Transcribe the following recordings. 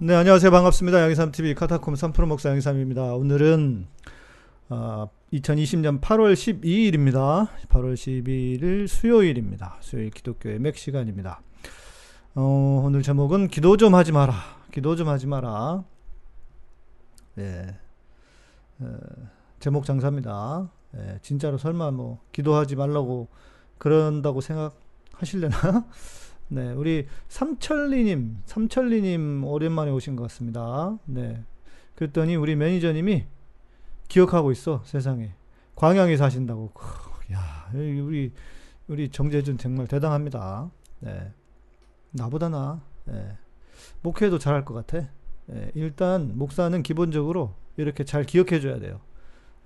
네, 안녕하세요. 반갑습니다. 양희삼TV 카타콤 3프로 목사 양희삼입니다. 오늘은 어, 2020년 8월 12일입니다. 8월 12일 수요일입니다. 수요일 기독교의 맥 시간입니다. 어, 오늘 제목은 기도 좀 하지 마라. 기도 좀 하지 마라. 네. 어, 제목 장사입니다. 네, 진짜로 설마 뭐 기도하지 말라고 그런다고 생각하실려나? 네, 우리 삼천리님, 삼천리님 오랜만에 오신 것 같습니다. 네. 그랬더니 우리 매니저님이 기억하고 있어, 세상에. 광양에 사신다고. 야, 우리, 우리 정재준 정말 대단합니다. 네. 나보다 나. 네. 목회도 잘할 것 같아. 네. 일단, 목사는 기본적으로 이렇게 잘 기억해 줘야 돼요.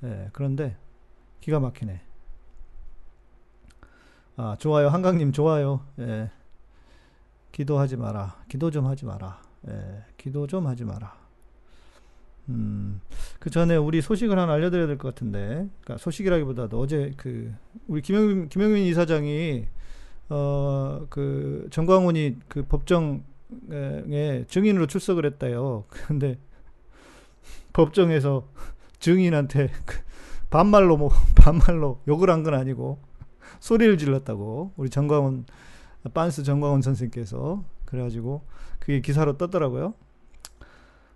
네. 그런데, 기가 막히네. 아, 좋아요. 한강님, 좋아요. 예. 기도하지 마라. 기도 좀 하지 마라. 예, 기도 좀 하지 마라. 음, 그 전에 우리 소식을 하나 알려드려야 될 것 같은데, 그러니까 소식이라기보다도 어제 그 우리 김영민, 김영민 이사장이 어, 그 정광훈이 그 법정에 증인으로 출석을 했다요. 근데 법정에서 증인한테 그 반말로 뭐 반말로 욕을 한 건 아니고 소리를 질렀다고 우리 정광훈 빤스 정광훈 선생님께서 그래가지고 그게 기사로 떴더라고요.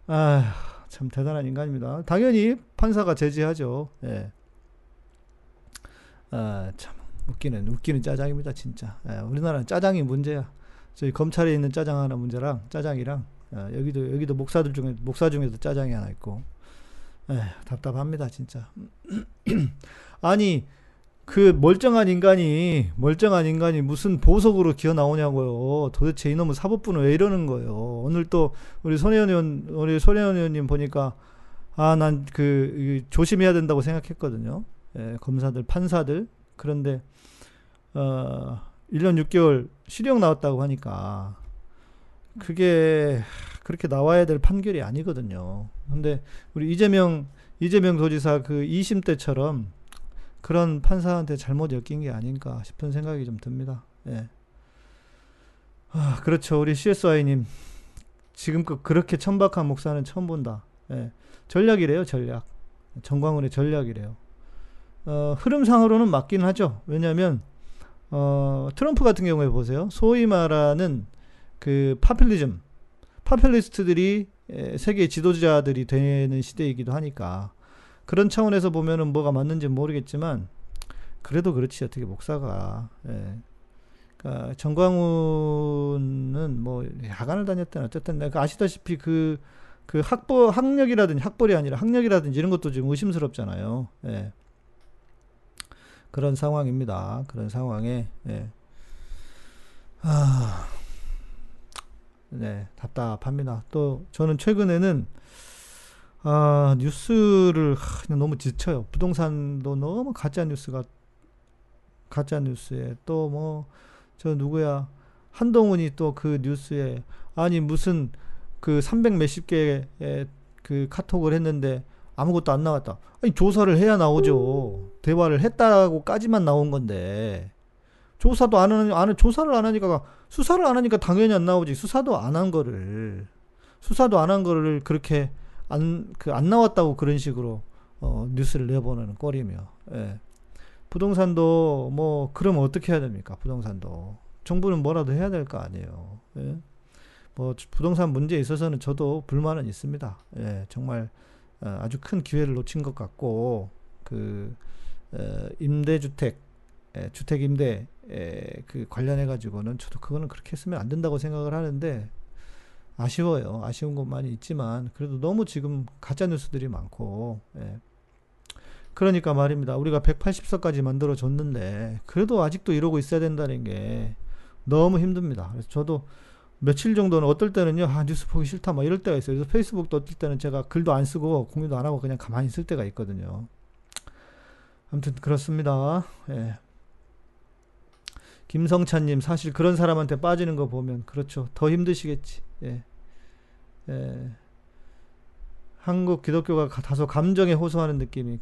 아, 참 대단한 인간입니다. 당연히 판사가 제지하죠. 예. 아, 참 웃기는 웃기는 짜장입니다, 진짜. 예, 우리나라는 짜장이 문제야. 저희 검찰에 있는 짜장 하나 문제랑 짜장이랑 예, 여기도 여기도 목사들 중에 목사 중에도 짜장이 하나 있고. 예, 답답합니다, 진짜. 아니 그 멀쩡한 인간이 멀쩡한 인간이 무슨 보석으로 기어 나오냐고요. 도대체 이놈의 사법부는 왜 이러는 거예요. 오늘 또 우리 손혜원 의원 우리 손혜원 의원님 보니까 아 난 그 조심해야 된다고 생각했거든요. 예, 검사들 판사들 그런데 어 1년 6개월 실형 나왔다고 하니까 그게 그렇게 나와야 될 판결이 아니거든요. 근데 우리 이재명 이재명 도지사 그 2심 때처럼 그런 판사한테 잘못 엮인 게 아닌가 싶은 생각이 좀 듭니다. 예. 아, 그렇죠. 우리 CSI님. 지금껏 그렇게 천박한 목사는 처음 본다. 예. 전략이래요, 전략. 정광훈의 전략이래요. 어, 흐름상으로는 맞긴 하죠. 왜냐면, 어, 트럼프 같은 경우에 보세요. 소위 말하는 그 파퓰리즘, 파퓰리스트들이 세계 지도자들이 되는 시대이기도 하니까 그런 차원에서 보면은 뭐가 맞는지 모르겠지만 그래도 그렇지 어떻게 목사가 예. 그러니까 정광훈은 뭐 야간을 다녔든 어쨌든 내가 아시다시피 그, 그 학보 학력이라든지 학벌이 아니라 학력이라든지 이런 것도 좀 의심스럽잖아요. 예. 그런 상황입니다. 그런 상황에 예. 아, 네 답답합니다. 또 저는 최근에는 아, 뉴스를 그냥 너무 지쳐요. 부동산도 너무 가짜 뉴스가 가짜 뉴스에 또 뭐 저 누구야 한동훈이 또 그 뉴스에 아니 무슨 그 300 몇십 개의 그 카톡을 했는데 아무것도 안 나왔다. 아니 조사를 해야 나오죠. 대화를 했다고까지만 나온 건데 조사도 안 하는 안 조사를 안 하니까 수사를 안 하니까 당연히 안 나오지. 수사도 안 한 거를 수사도 안 한 거를 그렇게 안, 그, 안 나왔다고 그런 식으로, 어, 뉴스를 내보내는 꼴이며, 예. 부동산도, 뭐, 그러면 어떻게 해야 됩니까? 부동산도. 정부는 뭐라도 해야 될 거 아니에요. 예. 뭐, 부동산 문제에 있어서는 저도 불만은 있습니다. 예. 정말, 어, 아주 큰 기회를 놓친 것 같고, 그, 어, 임대주택, 예, 주택 임대, 에, 그 관련해가지고는 저도 그거는 그렇게 했으면 안 된다고 생각을 하는데, 아쉬워요. 아쉬운 것만이 있지만 그래도 너무 지금 가짜 뉴스들이 많고 예. 그러니까 말입니다. 우리가 180석까지 만들어 줬는데 그래도 아직도 이러고 있어야 된다는 게 너무 힘듭니다. 그래서 저도 며칠 정도는 어떨 때는요, 아, 뉴스 보기 싫다, 막 이럴 때가 있어요. 그래서 페이스북도 어떨 때는 제가 글도 안 쓰고 공유도 안 하고 그냥 가만히 있을 때가 있거든요. 아무튼 그렇습니다. 예. 김성찬님, 사실 그런 사람한테 빠지는 거 보면, 그렇죠. 더 힘드시겠지. 예. 예. 한국 기독교가 다소 감정에 호소하는 느낌이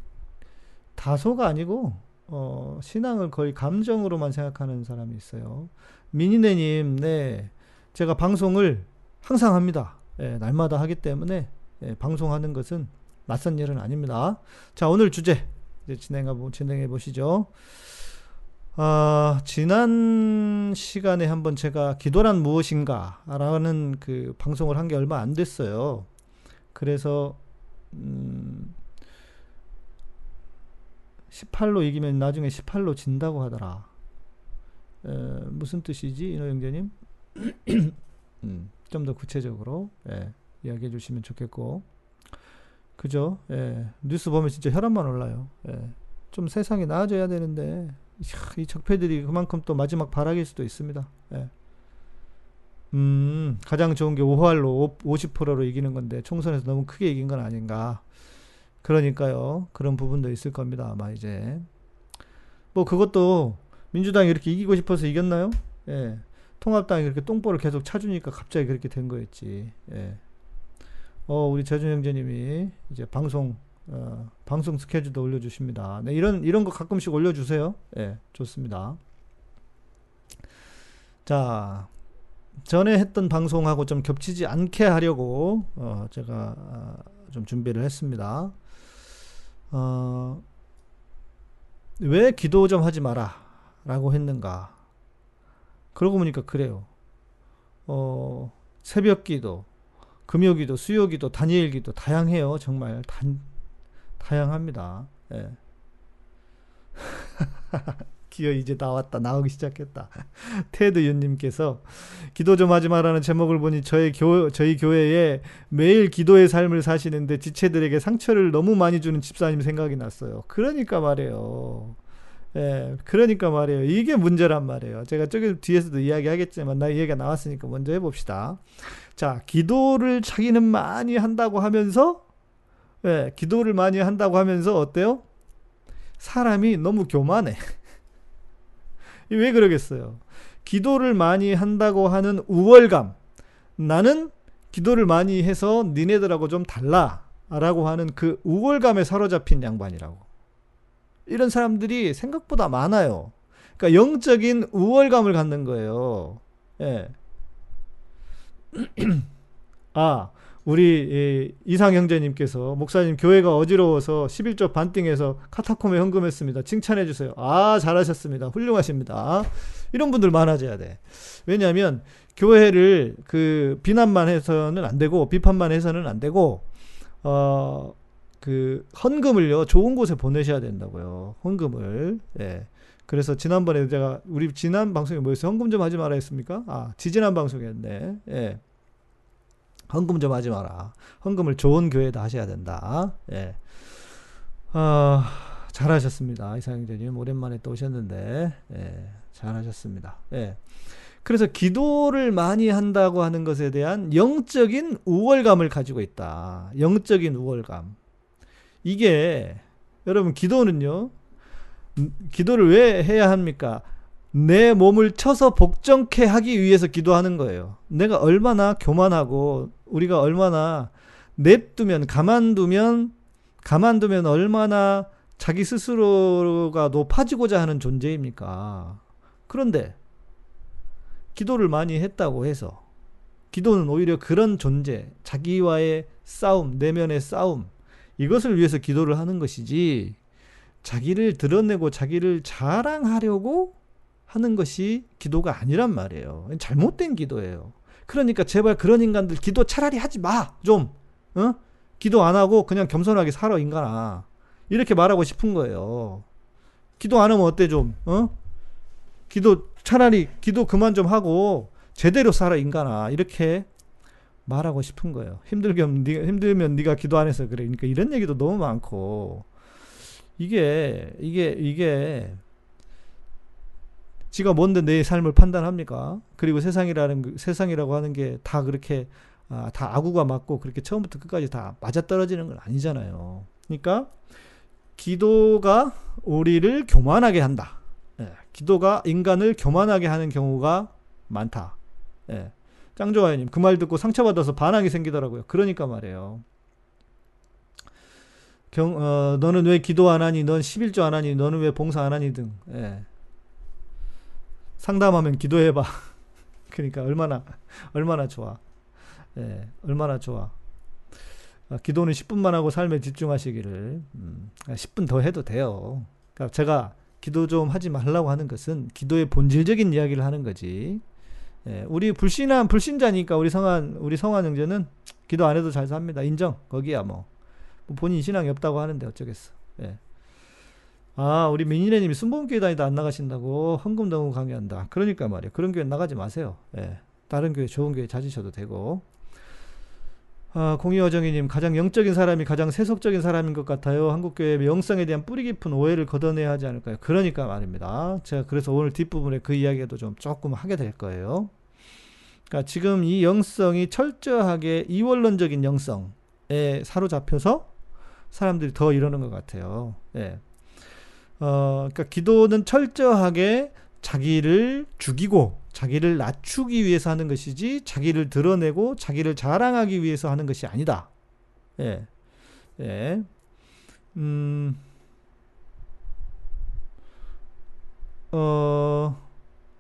다소가 아니고 어, 신앙을 거의 감정으로만 생각하는 사람이 있어요. 미니네님, 네, 제가 방송을 항상 합니다. 예, 날마다 하기 때문에 예, 방송하는 것은 낯선 일은 아닙니다. 자, 오늘 주제 진행해 보시죠. 아, 지난 시간에 한번 제가 기도란 무엇인가 라는 그 방송을 한 게 얼마 안 됐어요. 그래서, 음, 18로 이기면 나중에 18로 진다고 하더라. 에, 무슨 뜻이지, 이노 형제님? 음, 좀 더 구체적으로 예, 이야기해 주시면 좋겠고. 그죠? 예, 뉴스 보면 진짜 혈압만 올라요. 예, 좀 세상이 나아져야 되는데, 이 적폐들이 그만큼 또 마지막 발악일 수도 있습니다. 예. 음, 가장 좋은 게 5할로 50%로 이기는 건데 총선에서 너무 크게 이긴 건 아닌가. 그러니까요. 그런 부분도 있을 겁니다. 아마 이제. 뭐 그것도 민주당이 이렇게 이기고 싶어서 이겼나요? 예. 통합당이 그렇게 똥볼을 계속 차주니까 갑자기 그렇게 된 거였지. 예. 어, 우리 재준 형제님이 이제 방송 어, 방송 스케줄도 올려주십니다. 네, 이런, 이런 거 가끔씩 올려주세요. 예, 네, 좋습니다. 자, 전에 했던 방송하고 좀 겹치지 않게 하려고, 어, 제가, 어, 좀 준비를 했습니다. 어, 왜 기도 좀 하지 마라. 라고 했는가. 그러고 보니까 그래요. 어, 새벽 기도, 금요 기도, 수요 기도, 다니엘 기도, 다양해요. 정말. 단, 다양합니다. 예. 기어 이제 나왔다 나오기 시작했다. 테드 윤님께서 기도 좀 하지 마라는 제목을 보니 저희 교 저희 교회에 매일 기도의 삶을 사시는데 지체들에게 상처를 너무 많이 주는 집사님 생각이 났어요. 그러니까 말이에요. 예, 그러니까 말이에요. 이게 문제란 말이에요. 제가 저기 뒤에서도 이야기하겠지만 나 얘기가 나왔으니까 먼저 해봅시다. 자, 기도를 자기는 많이 한다고 하면서 예, 기도를 많이 한다고 하면서 어때요? 사람이 너무 교만해. 왜 그러겠어요? 기도를 많이 한다고 하는 우월감. 나는 기도를 많이 해서 니네들하고 좀 달라. 라고 하는 그 우월감에 사로잡힌 양반이라고. 이런 사람들이 생각보다 많아요. 그러니까 영적인 우월감을 갖는 거예요. 예. 아, 우리 이상 형제님께서 목사님 교회가 어지러워서 11조 반띵해서 카타콤에 헌금했습니다. 칭찬해 주세요. 아 잘하셨습니다. 훌륭하십니다. 이런 분들 많아져야 돼. 왜냐하면 교회를 그 비난만 해서는 안 되고 비판만 해서는 안 되고 어 그 헌금을요 좋은 곳에 보내셔야 된다고요. 헌금을 예. 그래서 지난번에 제가 우리 지난 방송에 뭐였어요? 헌금 좀 하지 말아 했습니까? 아 지지난 방송이었네. 예. 헌금 좀 하지 마라. 헌금을 좋은 교회에다 하셔야 된다. 예. 어, 잘하셨습니다. 이상형제님 오랜만에 또 오셨는데 예, 잘하셨습니다. 예. 그래서 기도를 많이 한다고 하는 것에 대한 영적인 우월감을 가지고 있다. 영적인 우월감. 이게 여러분 기도는요. 기도를 왜 해야 합니까? 내 몸을 쳐서 복종케 하기 위해서 기도하는 거예요. 내가 얼마나 교만하고 우리가 얼마나 냅두면 가만두면 가만두면 얼마나 자기 스스로가 높아지고자 하는 존재입니까? 그런데 기도를 많이 했다고 해서 기도는 오히려 그런 존재, 자기와의 싸움, 내면의 싸움, 이것을 위해서 기도를 하는 것이지, 자기를 드러내고 자기를 자랑하려고 하는 것이 기도가 아니란 말이에요. 잘못된 기도예요. 그러니까 제발 그런 인간들 기도 차라리 하지 마. 좀. 어? 기도 안 하고 그냥 겸손하게 살아 인간아. 이렇게 말하고 싶은 거예요. 기도 안 하면 어때 좀? 어? 기도 차라리 기도 그만 좀 하고 제대로 살아 인간아. 이렇게 말하고 싶은 거예요. 네가 힘들면 네가 기도 안 해서 그래. 그러니까 이런 얘기도 너무 많고 이게 이게 이게 지가 뭔데 내 삶을 판단합니까? 그리고 세상이라는 그, 세상이라고 하는 게 다 그렇게 아, 다 아구가 맞고 그렇게 처음부터 끝까지 다 맞아 떨어지는 건 아니잖아요. 그러니까 기도가 우리를 교만하게 한다. 예, 기도가 인간을 교만하게 하는 경우가 많다. 예. 짱좋아요님 그 말 듣고 상처받아서 반항이 생기더라고요. 그러니까 말이에요. 경, 어, 너는 왜 기도 안 하니? 넌 11조 안 하니? 너는 왜 봉사 안 하니? 등. 예. 상담하면 기도해봐. 그러니까 얼마나 얼마나 좋아. 예, 얼마나 좋아. 아, 기도는 10분만 하고 삶에 집중하시기를 음, 10분 더 해도 돼요. 그러니까 제가 기도 좀 하지 말라고 하는 것은 기도의 본질적인 이야기를 하는 거지. 예, 우리 불신한 불신자니까 우리 성한 우리 성한 형제는 기도 안 해도 잘 삽니다. 인정. 거기야 뭐, 뭐 본인 신앙이 없다고 하는데 어쩌겠어. 예. 아, 우리 민희네님이 순복음교회 다니다 안 나가신다고 헌금 너무 강요한다. 그러니까 말이에요. 그런 교회 나가지 마세요. 예. 다른 교회 좋은 교회 찾으셔도 되고. 아, 공의어정이님 가장 영적인 사람이 가장 세속적인 사람인 것 같아요. 한국교회 영성에 대한 뿌리 깊은 오해를 걷어내야 하지 않을까요? 그러니까 말입니다. 제가 그래서 오늘 뒷부분에 그 이야기도 좀 조금 하게 될 거예요. 그러니까 지금 이 영성이 철저하게 이원론적인 영성에 사로잡혀서 사람들이 더 이러는 것 같아요. 예. 어, 그러니까 기도는 철저하게 자기를 죽이고 자기를 낮추기 위해서 하는 것이지 자기를 드러내고 자기를 자랑하기 위해서 하는 것이 아니다. 예. 예. 음. 어,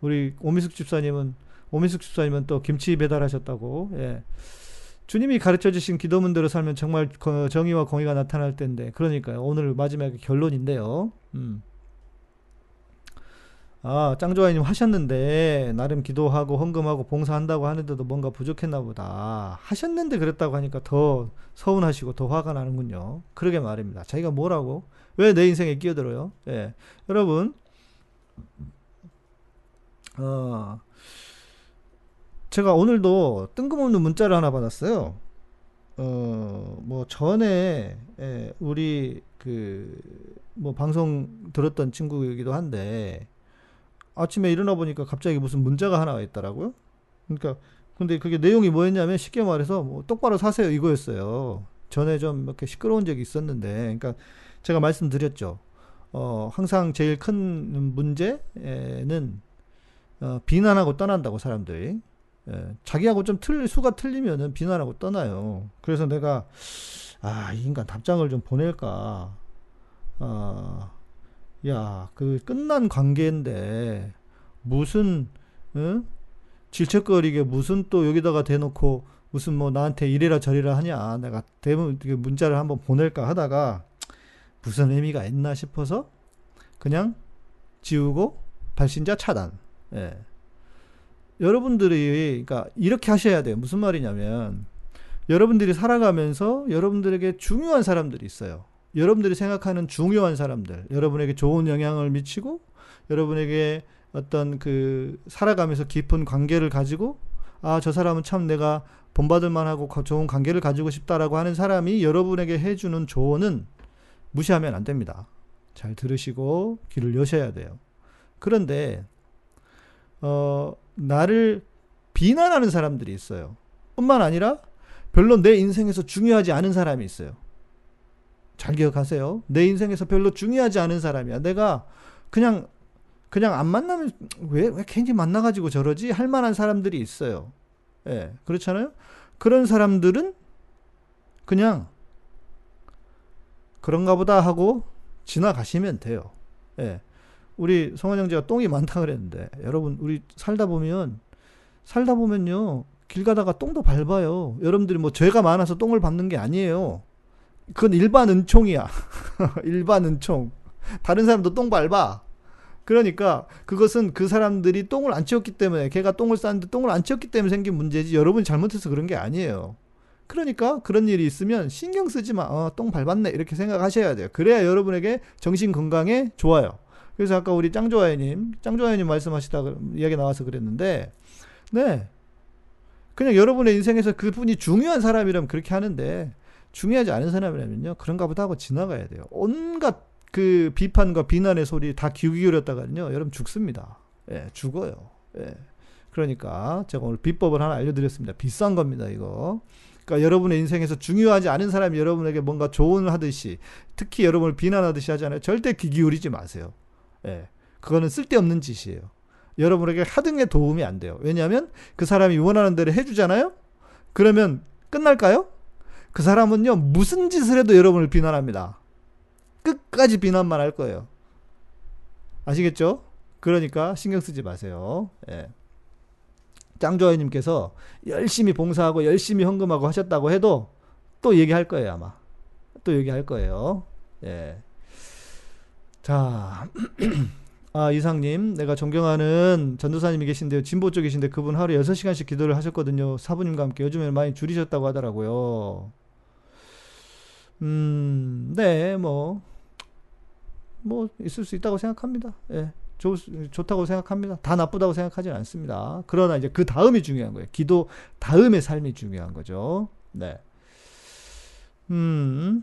우리 오미숙 집사님은 오미숙 집사님은 또 김치 배달하셨다고. 예. 주님이 가르쳐 주신 기도문대로 살면 정말 정의와 공의가 나타날 텐데. 그러니까요. 오늘 마지막 결론인데요. 음. 아, 짱조아님 하셨는데, 나름 기도하고 헌금하고 봉사한다고 하는데도 뭔가 부족했나 보다. 하셨는데 그랬다고 하니까 더 서운하시고 더 화가 나는군요. 그러게 말입니다. 자기가 뭐라고? 왜 내 인생에 끼어들어요? 예. 여러분, 어, 제가 오늘도 뜬금없는 문자를 하나 받았어요. 어, 뭐 전에 예, 우리 그 뭐 방송 들었던 친구이기도 한데 아침에 일어나 보니까 갑자기 무슨 문자가 하나가 있더라고요. 그러니까 근데 그게 내용이 뭐였냐면 쉽게 말해서 뭐 똑바로 사세요 이거였어요. 전에 좀 이렇게 시끄러운 적이 있었는데, 그러니까 제가 말씀드렸죠. 어, 항상 제일 큰 문제는 어, 비난하고 떠난다고 사람들이. 예, 자기하고 좀 틀, 수가 틀리면은 비난하고 떠나요. 그래서 내가, 아, 이 인간 답장을 좀 보낼까. 아, 야, 그 끝난 관계인데, 무슨, 응? 질척거리게 무슨 또 여기다가 대놓고 무슨 뭐 나한테 이래라 저래라 하냐. 내가 대문 문자를 한번 보낼까 하다가 무슨 의미가 있나 싶어서 그냥 지우고 발신자 차단. 예. 여러분들이 그러니까 이렇게 하셔야 돼요. 무슨 말이냐면 여러분들이 살아가면서 여러분들에게 중요한 사람들이 있어요. 여러분들이 생각하는 중요한 사람들, 여러분에게 좋은 영향을 미치고 여러분에게 어떤 그 살아가면서 깊은 관계를 가지고 아, 저 사람은 참 내가 본받을 만하고 좋은 관계를 가지고 싶다라고 하는 사람이 여러분에게 해주는 조언은 무시하면 안 됩니다. 잘 들으시고 귀를 여셔야 돼요. 그런데 어, 나를 비난하는 사람들이 있어요. 뿐만 아니라 별로 내 인생에서 중요하지 않은 사람이 있어요. 잘 기억하세요. 내 인생에서 별로 중요하지 않은 사람이야. 내가 그냥 그냥 안 만나면 왜, 왜 괜히 만나가지고 저러지? 할 만한 사람들이 있어요. 예, 그렇잖아요? 그런 사람들은 그냥 그런가 보다 하고 지나가시면 돼요. 예. 우리 성원 형제가 똥이 많다 그랬는데 여러분 우리 살다 보면 살다 보면요 길 가다가 똥도 밟아요. 여러분들이 뭐 죄가 많아서 똥을 밟는 게 아니에요. 그건 일반 은총이야. 일반 은총. 다른 사람도 똥 밟아. 그러니까 그것은 그 사람들이 똥을 안 치웠기 때문에 걔가 똥을 쌌는데 똥을 안 치웠기 때문에 생긴 문제지 여러분이 잘못해서 그런 게 아니에요. 그러니까 그런 일이 있으면 신경 쓰지 마. 어, 똥 밟았네. 이렇게 생각하셔야 돼요. 그래야 여러분에게 정신 건강에 좋아요. 그래서 아까 우리 짱조아이님, 짱조아이님 말씀하시다 이야기 나와서 그랬는데, 네. 그냥 여러분의 인생에서 그분이 중요한 사람이라면 그렇게 하는데, 중요하지 않은 사람이라면요, 그런가 보다 하고 지나가야 돼요. 온갖 그 비판과 비난의 소리 다 귀 기울였다가는요, 여러분 죽습니다. 예, 죽어요. 예. 그러니까 제가 오늘 비법을 하나 알려드렸습니다. 비싼 겁니다, 이거. 그러니까 여러분의 인생에서 중요하지 않은 사람이 여러분에게 뭔가 조언을 하듯이, 특히 여러분을 비난하듯이 하잖아요. 절대 귀 기울이지 마세요. 예. 그거는 쓸데없는 짓이에요. 여러분에게 하등의 도움이 안 돼요. 왜냐하면 그 사람이 원하는 대로 해주잖아요? 그러면 끝날까요? 그 사람은요, 무슨 짓을 해도 여러분을 비난합니다. 끝까지 비난만 할 거예요. 아시겠죠? 그러니까 신경 쓰지 마세요. 예. 짱조아님께서 열심히 봉사하고 열심히 헌금하고 하셨다고 해도 또 얘기할 거예요, 아마. 또 얘기할 거예요. 예. 자, 아, 이상님, 내가 존경하는 전도사님이 계신데요. 진보 쪽이신데 그분 하루에 6시간씩 기도를 하셨거든요. 사부님과 함께. 요즘에 많이 줄이셨다고 하더라고요. 음, 네, 뭐, 뭐, 있을 수 있다고 생각합니다. 예. 좋, 좋다고 생각합니다. 다 나쁘다고 생각하진 않습니다. 그러나 이제 그 다음이 중요한 거예요. 기도 다음의 삶이 중요한 거죠. 네. 음,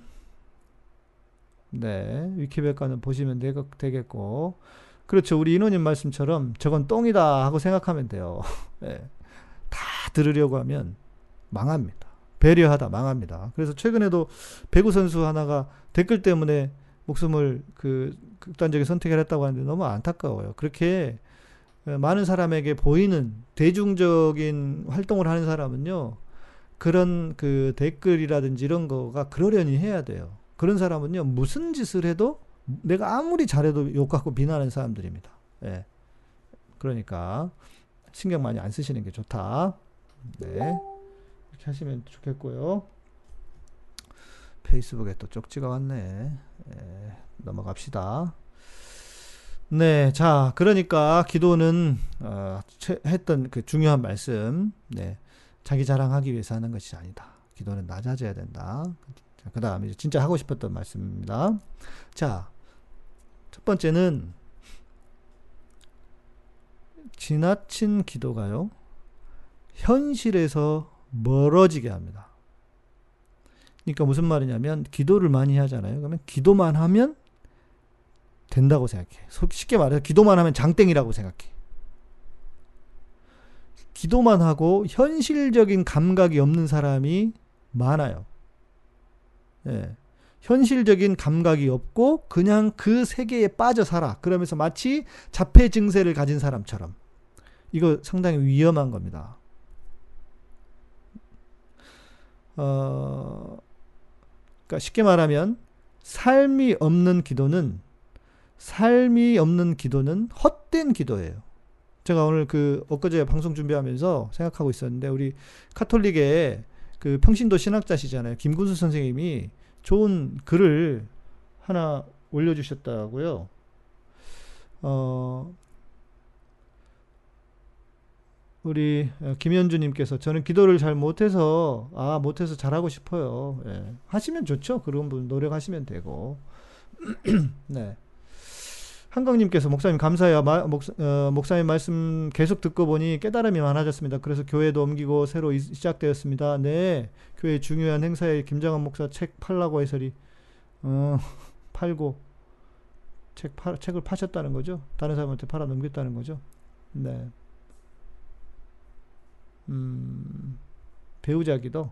네. 위키백과는 보시면 되겠고. 그렇죠. 우리 인호님 말씀처럼 저건 똥이다 하고 생각하면 돼요. 네. 다 들으려고 하면 망합니다. 배려하다 망합니다. 그래서 최근에도 배구 선수 하나가 댓글 때문에 목숨을 그 극단적인 선택을 했다고 하는데 너무 안타까워요. 그렇게 많은 사람에게 보이는 대중적인 활동을 하는 사람은요. 그런 그 댓글이라든지 이런 거가 그러려니 해야 돼요. 그런 사람은요. 무슨 짓을 해도 내가 아무리 잘해도 욕하고 비난하는 사람들입니다. 예. 그러니까 신경 많이 안 쓰시는 게 좋다. 네. 이렇게 하시면 좋겠고요. 페이스북에 또 쪽지가 왔네. 예. 넘어갑시다. 네, 자, 그러니까 기도는 어, 했던 그 중요한 말씀, 네, 자기 자랑하기 위해서 하는 것이 아니다. 기도는 낮아져야 된다. 자, 그 다음에 진짜 하고 싶었던 말씀입니다. 자, 첫 번째는 지나친 기도가요, 현실에서 멀어지게 합니다. 그러니까 무슨 말이냐면, 기도를 많이 하잖아요. 그러면 기도만 하면 된다고 생각해. 쉽게 말해서 기도만 하면 장땡이라고 생각해. 기도만 하고 현실적인 감각이 없는 사람이 많아요. 예. 현실적인 감각이 없고 그냥 그 세계에 빠져 살아. 그러면서 마치 자폐 증세를 가진 사람처럼. 이거 상당히 위험한 겁니다. 어, 그러니까 쉽게 말하면 삶이 없는 기도는 삶이 없는 기도는 헛된 기도예요. 제가 오늘 그 엊그제 방송 준비하면서 생각하고 있었는데 우리 카톨릭의 그 평신도 신학자시잖아요. 김군수 선생님이 좋은 글을 하나 올려주셨다고요. 어, 우리 김현주님께서 저는 기도를 잘 못해서 아 못해서 잘하고 싶어요. 예. 하시면 좋죠. 그런 분 노력하시면 되고. 네. 한강님께서 목사님 감사해요. 마, 목, 어, 목사님 말씀 계속 듣고 보니 깨달음이 많아졌습니다. 그래서 교회도 옮기고 새로 이, 시작되었습니다. 네, 교회 중요한 행사에 김장한 목사 책 팔라고 해서리 어, 팔고 책 파, 책을 파셨다는 거죠. 다른 사람한테 팔아 넘겼다는 거죠. 네. 음, 배우자 기도,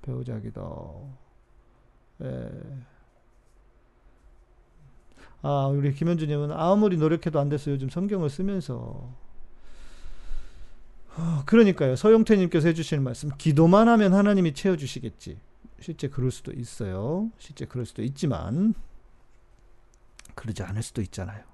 배우자 기도. 예. 아, 우리 김현주님은 아무리 노력해도 안 됐어요. 요즘 성경을 쓰면서. 어, 그러니까요. 서용태님께서 해주시는 말씀. 기도만 하면 하나님이 채워주시겠지. 실제 그럴 수도 있어요. 실제 그럴 수도 있지만, 그러지 않을 수도 있잖아요.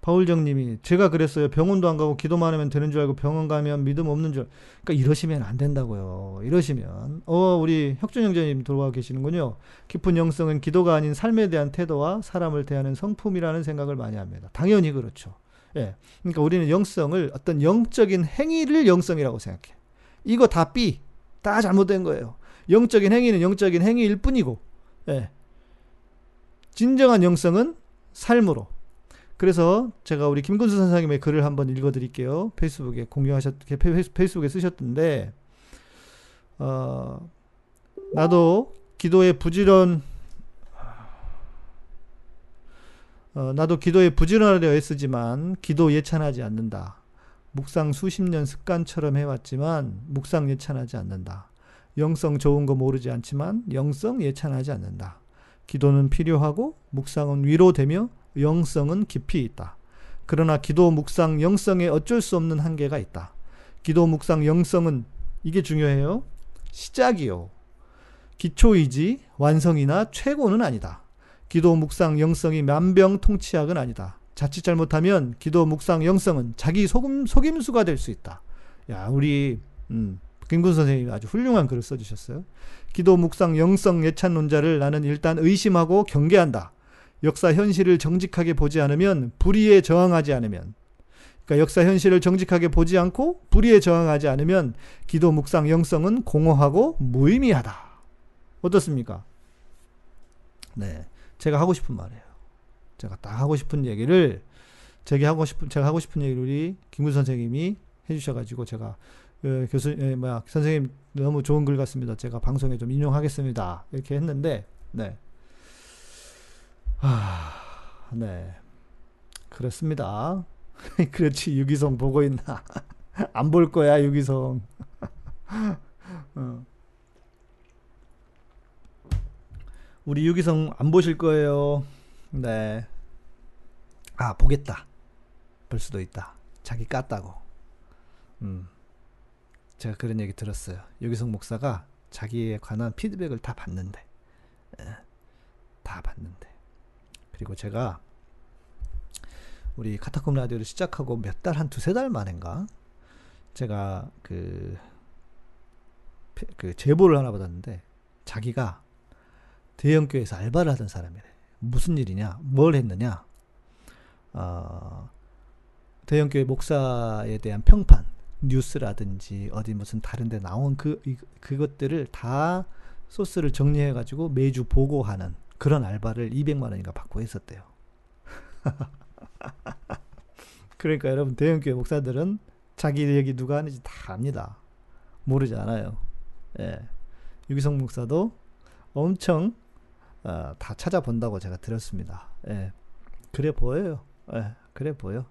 바울정님이 제가 그랬어요. 병원도 안 가고 기도만 하면 되는 줄 알고 병원 가면 믿음 없는 줄. 그러니까 이러시면 안 된다고요. 이러시면 어 우리 혁준 형제님 돌아와 계시는군요. 깊은 영성은 기도가 아닌 삶에 대한 태도와 사람을 대하는 성품이라는 생각을 많이 합니다. 당연히 그렇죠. 예. 그러니까 우리는 영성을 어떤 영적인 행위를 영성이라고 생각해. 이거 다 B. 다 잘못된 거예요. 영적인 행위는 영적인 행위일 뿐이고. 예. 진정한 영성은 삶으로 그래서 제가 우리 김근수 선생님의 글을 한번 읽어드릴게요. 페이스북에 공유하셨, 페이스북에 쓰셨던데, 어, 나도 기도에 부지런, 어, 나도 기도에 부지런하려 애쓰지만 기도 예찬하지 않는다. 묵상 수십 년 습관처럼 해왔지만 묵상 예찬하지 않는다. 영성 좋은 거 모르지 않지만 영성 예찬하지 않는다. 기도는 필요하고 묵상은 위로되며 영성은 깊이 있다. 그러나 기도 묵상 영성에 어쩔 수 없는 한계가 있다. 기도 묵상 영성은 이게 중요해요. 시작이요. 기초이지 완성이나 최고는 아니다. 기도 묵상 영성이 만병통치약은 아니다. 자칫 잘못하면 기도 묵상 영성은 자기 속임, 속임수가 될 수 있다. 야, 우리 음, 김군 선생님이 아주 훌륭한 글을 써주셨어요. 기도 묵상 영성 예찬론자를 나는 일단 의심하고 경계한다. 역사 현실을 정직하게 보지 않으면 불의에 저항하지 않으면 그러니까 역사 현실을 정직하게 보지 않고 불의에 저항하지 않으면 기도 묵상 영성은 공허하고 무의미하다. 어떻습니까? 네. 제가 하고 싶은 말이에요. 제가 딱 하고 싶은 얘기를 제가 하고 싶은 제가 하고 싶은 얘기를 우리 김구 선생님이 해 주셔 가지고 제가 그 교수 예, 뭐야 선생님 너무 좋은 글 같습니다. 제가 방송에 좀 인용하겠습니다. 이렇게 했는데 네. 아, 네. 그렇습니다. 그렇지 유기성 보고 있나? 안 볼 거야 유기성. 어. 우리 유기성 안 보실 거예요. 네. 아 보겠다. 볼 수도 있다. 자기 깠다고. 음. 제가 그런 얘기 들었어요. 유기성 목사가 자기에 관한 피드백을 다 받는데. 예. 다 받는데. 그리고 제가 우리 카타콤 라디오를 시작하고 몇 달, 한 두세 달 만인가? 제가 그, 그 제보를 하나 받았는데, 자기가 대형교회에서 알바를 하던 사람이래. 무슨 일이냐? 뭘 했느냐? 어, 대형교회 목사에 대한 평판, 뉴스라든지 어디 무슨 다른 데 나온 그, 이, 그것들을 다 소스를 정리해가지고 매주 보고하는 그런 알바를 200만 원인가 받고 했었대요. 그러니까 여러분 대형교회 목사들은 자기 얘기 누가 하는지 다 압니다. 모르지 않아요. 예. 유기성 목사도 엄청 어, 다 찾아본다고 제가 들었습니다. 예. 그래 보여요. 예. 그래 보여.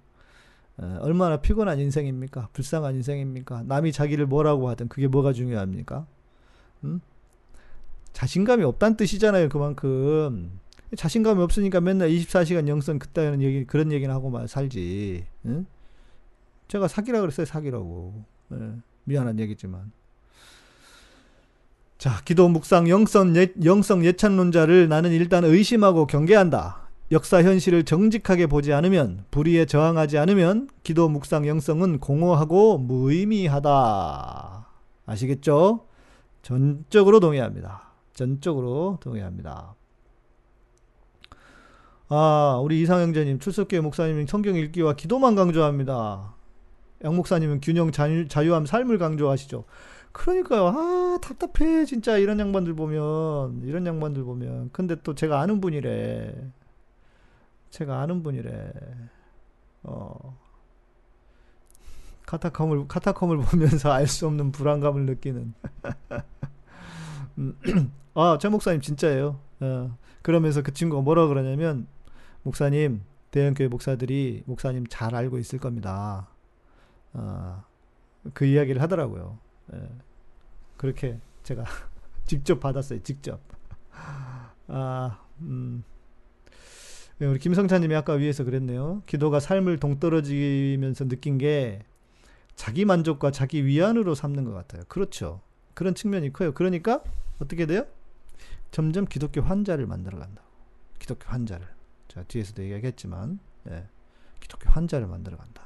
예. 얼마나 피곤한 인생입니까? 불쌍한 인생입니까? 남이 자기를 뭐라고 하든 그게 뭐가 중요합니까? 음? 자신감이 없다는 뜻이잖아요. 그만큼 자신감이 없으니까 맨날 24시간 영성 그따위는 얘기 그런 얘기는 하고 만 살지. 응? 제가 사기라 그랬어요. 사기라고. 예, 미안한 얘기지만. 자, 기도 묵상 영성 예, 영성 예찬론자를 나는 일단 의심하고 경계한다. 역사 현실을 정직하게 보지 않으면 불의에 저항하지 않으면 기도 묵상 영성은 공허하고 무의미하다. 아시겠죠? 전적으로 동의합니다. 전적으로 동의합니다. 아, 우리 이상형제님, 출석교회 목사님은 성경 읽기와 기도만 강조합니다. 양 목사님은 균형 자유, 자유함 삶을 강조하시죠. 그러니까요. 아, 답답해. 진짜 이런 양반들 보면. 이런 양반들 보면. 근데 또 제가 아는 분이래. 제가 아는 분이래. 어. 카타콤을, 카타콤을 보면서 알 수 없는 불안감을 느끼는. 음, 아, 제 목사님 진짜예요. 어. 그러면서 그 친구가 뭐라 그러냐면, 목사님, 대형교회 목사들이 목사님 잘 알고 있을 겁니다. 어, 그 이야기를 하더라고요. 예, 그렇게 제가 직접 받았어요. 직접. 아, 음. 예, 우리 김성찬님이 아까 위에서 그랬네요. 기도가 삶을 동떨어지면서 느낀 게 자기 만족과 자기 위안으로 삼는 것 같아요. 그렇죠. 그런 측면이 커요. 그러니까 어떻게 돼요? 점점 기독교 환자를 만들어 간다. 기독교 환자를. 자, 뒤에서도 얘기하겠지만, 예, 기독교 환자를 만들어 간다.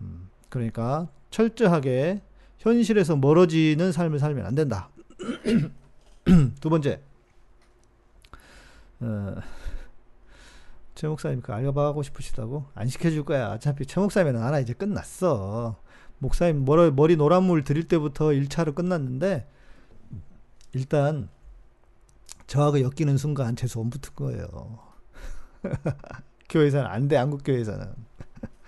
음, 그러니까 철저하게 현실에서 멀어지는 삶을 살면 안 된다. 두 번째, 어, 최 목사님 그 알바하고 싶으시다고? 안 시켜줄 거야. 어차피 최 목사님은 알아. 이제 끝났어. 목사님 머리, 머리 노란 물 드릴 때부터 1차로 끝났는데, 일단, 저하고 엮이는 순간 제 소원 붙은 거예요. 교회에서는 안 돼, 한국교회에서는.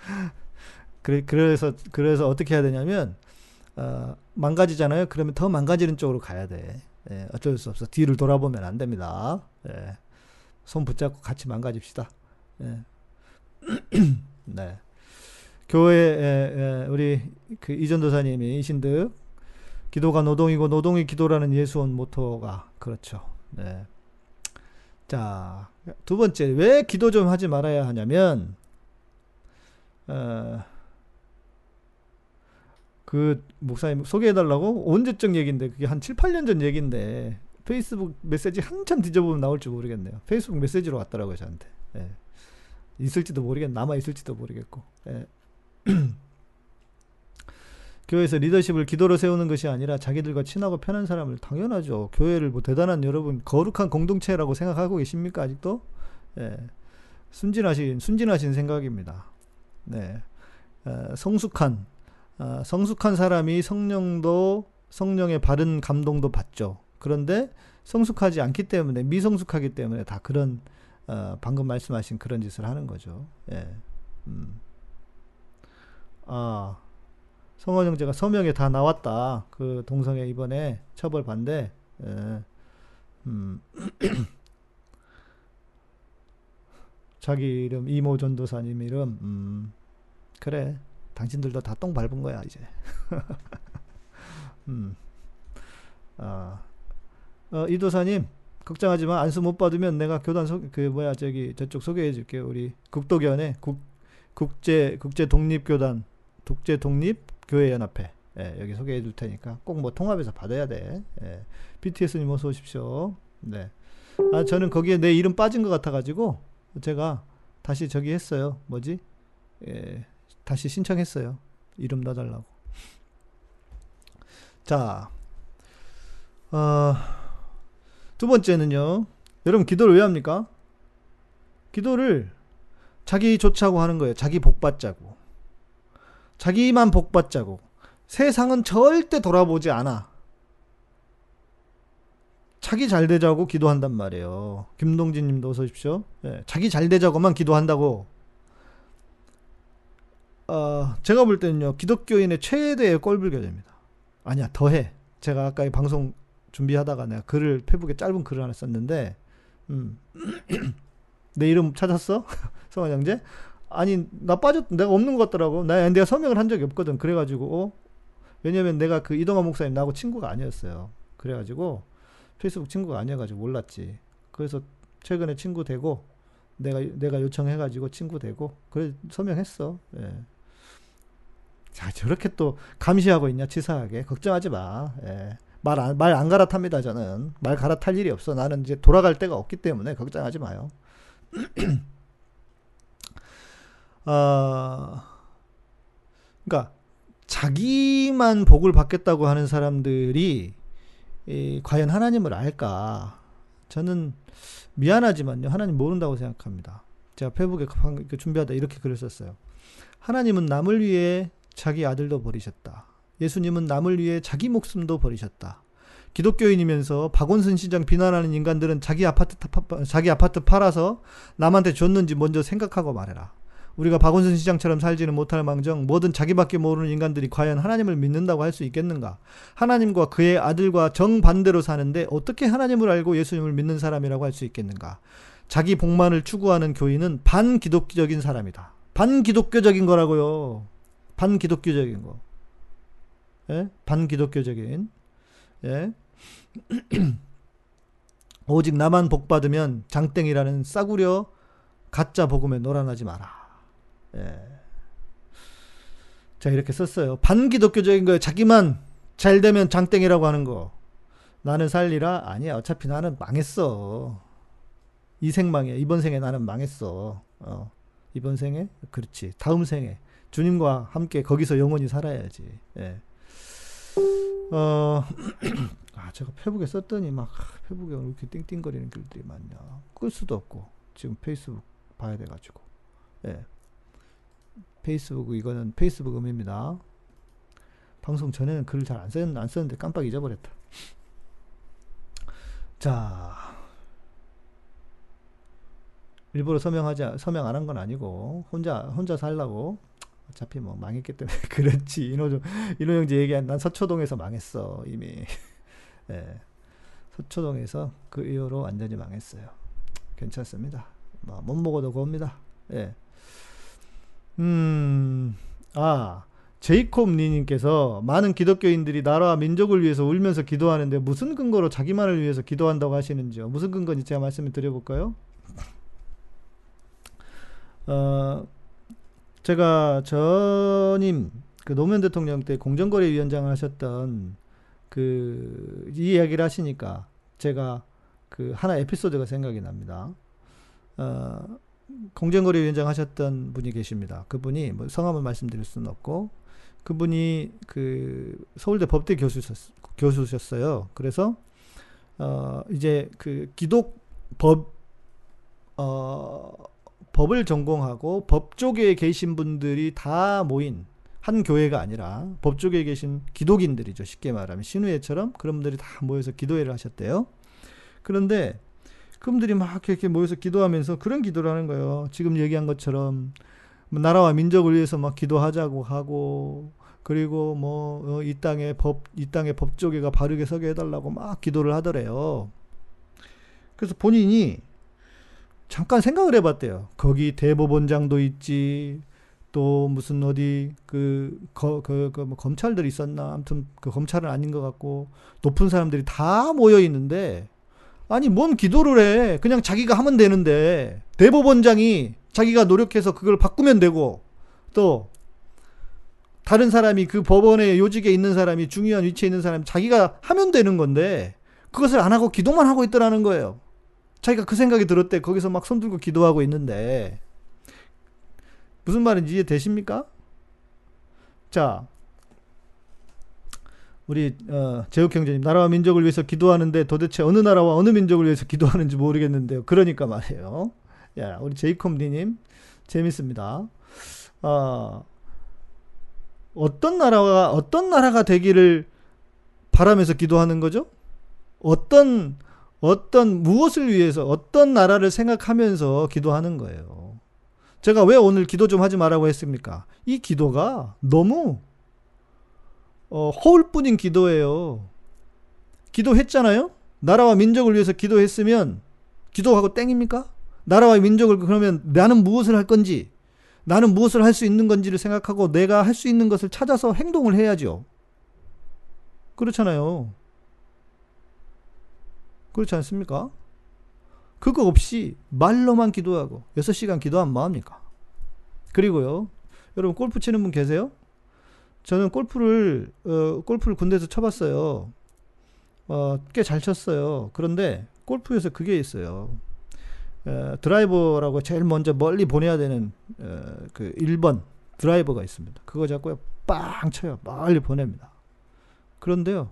그래, 그래서, 그래서 어떻게 해야 되냐면, 어, 망가지잖아요. 그러면 더 망가지는 쪽으로 가야 돼. 예, 어쩔 수 없어. 뒤를 돌아보면 안 됩니다. 예, 손 붙잡고 같이 망가집시다. 예. 네. 교회 우리 그 이전도사님이 신득 기도가 노동이고 노동이 기도라는 예수원 모토가 그렇죠. 네. 자, 두 번째, 왜 기도 좀 하지 말아야 하냐면, 어, 그 목사님 소개해 달라고 언제적 얘기인데, 그게 한 7, 8년 전 얘기인데, 페이스북 메시지 한참 뒤져보면 나올지 모르겠네요. 페이스북 메시지로 왔더라고요, 저한테. 예. 있을지도 모르겠, 남아 있을지도 모르겠고. 예. 교회에서 리더십을 기도로 세우는 것이 아니라 자기들과 친하고 편한 사람을 당연하죠. 교회를 뭐 대단한 여러분 거룩한 공동체라고 생각하고 계십니까 아직도? 예. 순진하신 순진하신 생각입니다. 네. 어, 성숙한 어, 성숙한 사람이 성령도 성령의 바른 감동도 받죠. 그런데 성숙하지 않기 때문에 미성숙하기 때문에 다 그런 어, 방금 말씀하신 그런 짓을 하는 거죠. 예. 음. 아 성원 형제가 서명에 다 나왔다. 그 동성애 이번에 처벌 반대. 예. 음. 자기 이름 이모 전도사님 이름 음. 그래 당신들도 다 똥 밟은 거야 이제. 음. 아, 어, 이도사님 걱정하지 마 안수 못 받으면 내가 교단 소, 그 뭐야 저기 저쪽 소개해 줄게 우리 국도교회 국 국제 국제 독립 교단 국제 독립 교회 연합회 예, 여기 소개해 줄 테니까 꼭 뭐 통합해서 받아야 돼. 예. BTS님 어서 오십시오. 네. 아 저는 거기에 내 이름 빠진 것 같아 가지고 제가 다시 저기 했어요. 뭐지? 예, 다시 신청했어요. 이름 넣어달라고. 자, 어, 두 번째는요. 여러분 기도를 왜 합니까? 기도를 자기 좋자고 하는 거예요. 자기 복 받자고. 자기만 복 받자고. 세상은 절대 돌아보지 않아. 자기 잘 되자고 기도한단 말이에요. 김동진 님도 어서 오십시오. 예, 자기 잘 되자고만 기도한다고. 어, 제가 볼 때는요, 기독교인의 최대의 꼴불교입니다. 아니야, 더해. 제가 아까 이 방송 준비하다가 내가 글을, 페북에 짧은 글을 하나 썼는데, 음. 내 이름 찾았어? 성환 형제? 아니, 나 빠졌, 내가 없는 것 같더라고. 나, 내가 서명을 한 적이 없거든. 그래가지고, 어? 왜냐면 내가 그 이동환 목사님 나하고 친구가 아니었어요. 그래가지고, 페이스북 친구가 아니어가지고 몰랐지. 그래서 최근에 친구 되고 내가 내가 요청해가지고 친구 되고 그래 서명했어. 예. 자 저렇게 또 감시하고 있냐 치사하게 걱정하지 마. 예. 말안 말 안 갈아탑니다 저는 말 갈아탈 일이 없어. 나는 이제 돌아갈 데가 없기 때문에 걱정하지 마요. 아, 그러니까 자기만 복을 받겠다고 하는 사람들이 이, 과연 하나님을 알까? 저는 미안하지만요. 하나님 모른다고 생각합니다. 제가 페북에 준비하다 이렇게 글을 썼어요. 하나님은 남을 위해 자기 아들도 버리셨다. 예수님은 남을 위해 자기 목숨도 버리셨다. 기독교인이면서 박원순 시장 비난하는 인간들은 자기 아파트 자기 아파트 팔아서 남한테 줬는지 먼저 생각하고 말해라. 우리가 박원순 시장처럼 살지는 못할 망정 뭐든 자기밖에 모르는 인간들이 과연 하나님을 믿는다고 할 수 있겠는가? 하나님과 그의 아들과 정반대로 사는데 어떻게 하나님을 알고 예수님을 믿는 사람이라고 할 수 있겠는가? 자기 복만을 추구하는 교인은 반기독교적인 사람이다. 반기독교적인 거라고요. 반기독교적인 거. 예? 반기독교적인. 예? 오직 나만 복 받으면 장땡이라는 싸구려 가짜 복음에 놀아나지 마라. 예. 자, 이렇게 썼어요. 반기독교적인 거예요. 자기만 잘 되면 장땡이라고 하는 거. 나는 살리라? 아니야. 어차피 나는 망했어. 이 생망이야. 이번 생에 나는 망했어. 어. 이번 생에? 그렇지. 다음 생에. 주님과 함께 거기서 영원히 살아야지. 예. 어, 아, 제가 페북에 썼더니 막, 페북에 이렇게 띵띵거리는 글들이 많냐. 끌 수도 없고, 지금 페이스북 봐야 돼가지고. 예. 페이스북 이거는 페이스북 음입니다. 방송 전에는 글을 잘안 썼는데, 안 썼는데 깜빡 잊어버렸다. 자, 일부러 서명하지 서명 안 한 건 아니고 혼자 혼자 살라고. 어차피 뭐 망했기 때문에 그렇지. 인호정 인호영지 얘기한 난 서초동에서 망했어 이미. 예, 서초동에서 그 이후로 완전히 망했어요. 괜찮습니다. 뭐 못 먹어도 고옵니다. 예. 음, 아, 제이콥 니님께서 많은 기독교인들이 나라와 민족을 위해서 울면서 기도하는데 무슨 근거로 자기만을 위해서 기도한다고 하시는지요? 무슨 근거인지 제가 말씀을 드려볼까요? 어, 제가 전임 그 노무현 대통령 때 공정거래위원장을 하셨던 그 이 이야기를 하시니까 제가 그 하나 에피소드가 생각이 납니다. 어, 공정거래위원장 하셨던 분이 계십니다. 그분이 뭐 성함을 말씀드릴 수는 없고 그분이 그 서울대 법대 교수셨, 교수셨어요. 그래서 어 이제 그 기독 법 어, 법을 전공하고 법 쪽에 계신 분들이 다 모인 한 교회가 아니라 법 쪽에 계신 기독인들이죠. 쉽게 말하면 신우회처럼 그런 분들이 다 모여서 기도회를 하셨대요. 그런데 그분들이 막 이렇게 모여서 기도하면서 그런 기도를 하는 거예요. 지금 얘기한 것처럼 뭐 나라와 민족을 위해서 막 기도하자고 하고 그리고 뭐이 어, 땅의 법 이 땅의 법조계가 바르게 서게 해달라고 막 기도를 하더래요. 그래서 본인이 잠깐 생각을 해봤대요. 거기 대법원장도 있지. 또 무슨 어디 그 거 그 그, 뭐 검찰들 있었나 아무튼 그 검찰은 아닌 것 같고 높은 사람들이 다 모여 있는데 아니 뭔 기도를 해 그냥 자기가 하면 되는데 대법원장이 자기가 노력해서 그걸 바꾸면 되고 또 다른 사람이 그 법원의 요직에 있는 사람이 중요한 위치에 있는 사람이 자기가 하면 되는 건데 그것을 안 하고 기도만 하고 있더라는 거예요. 자기가 그 생각이 들었대. 거기서 막 손들고 기도하고 있는데 무슨 말인지 이해 되십니까? 자, 우리 어, 제육 형제님 나라와 민족을 위해서 기도하는데 도대체 어느 나라와 어느 민족을 위해서 기도하는지 모르겠는데요. 그러니까 말이에요. 야, 우리 제이콤디님 재밌습니다. 어, 어떤 나라가 어떤 나라가 되기를 바라면서 기도하는 거죠? 어떤 어떤 무엇을 위해서 어떤 나라를 생각하면서 기도하는 거예요. 제가 왜 오늘 기도 좀 하지 말라고 했습니까? 이 기도가 너무 어, 허울뿐인 기도예요. 기도했잖아요? 나라와 민족을 위해서 기도했으면 기도하고 땡입니까? 나라와 민족을 그러면 나는 무엇을 할 건지 나는 무엇을 할 수 있는 건지를 생각하고 내가 할 수 있는 것을 찾아서 행동을 해야죠. 그렇잖아요. 그렇지 않습니까? 그거 없이 말로만 기도하고 6시간 기도하면 뭐합니까? 그리고요. 여러분 골프 치는 분 계세요? 저는 골프를 어, 골프를 군대에서 쳐봤어요. 어, 꽤 잘 쳤어요. 그런데 골프에서 그게 있어요. 어, 드라이버라고 제일 먼저 멀리 보내야 되는 어, 그 1번 드라이버가 있습니다. 그거 잡고 빵 쳐요. 멀리 보냅니다. 그런데요.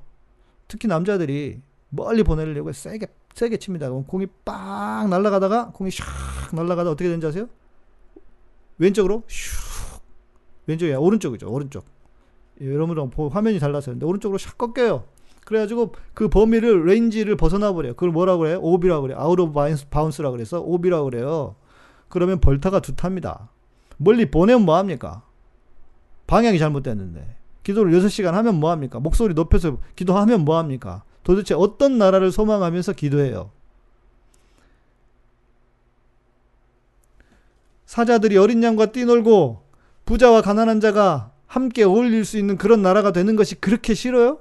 특히 남자들이 멀리 보내려고 세게 세게 칩니다. 공이 빡 날아가다가 공이 샥 날아가다 어떻게 되는지 아세요? 왼쪽으로 슉 왼쪽이야 오른쪽이죠 오른쪽 여러분랑 화면이 달라서 근데 오른쪽으로 샥 꺾여요. 그래가지고 그 범위를 range를 벗어나 버려요. 그걸 뭐라고 그래요? 오비라고 그래요. out of bounds라고 그래서 오비라고 그래요. 그러면 벌타가 두 탑니다. 멀리 보내면 뭐 합니까? 방향이 잘못됐는데. 기도를 6시간 하면 뭐 합니까? 목소리 높여서 기도하면 뭐 합니까? 도대체 어떤 나라를 소망하면서 기도해요? 사자들이 어린 양과 뛰놀고 부자와 가난한 자가 함께 어울릴 수 있는 그런 나라가 되는 것이 그렇게 싫어요?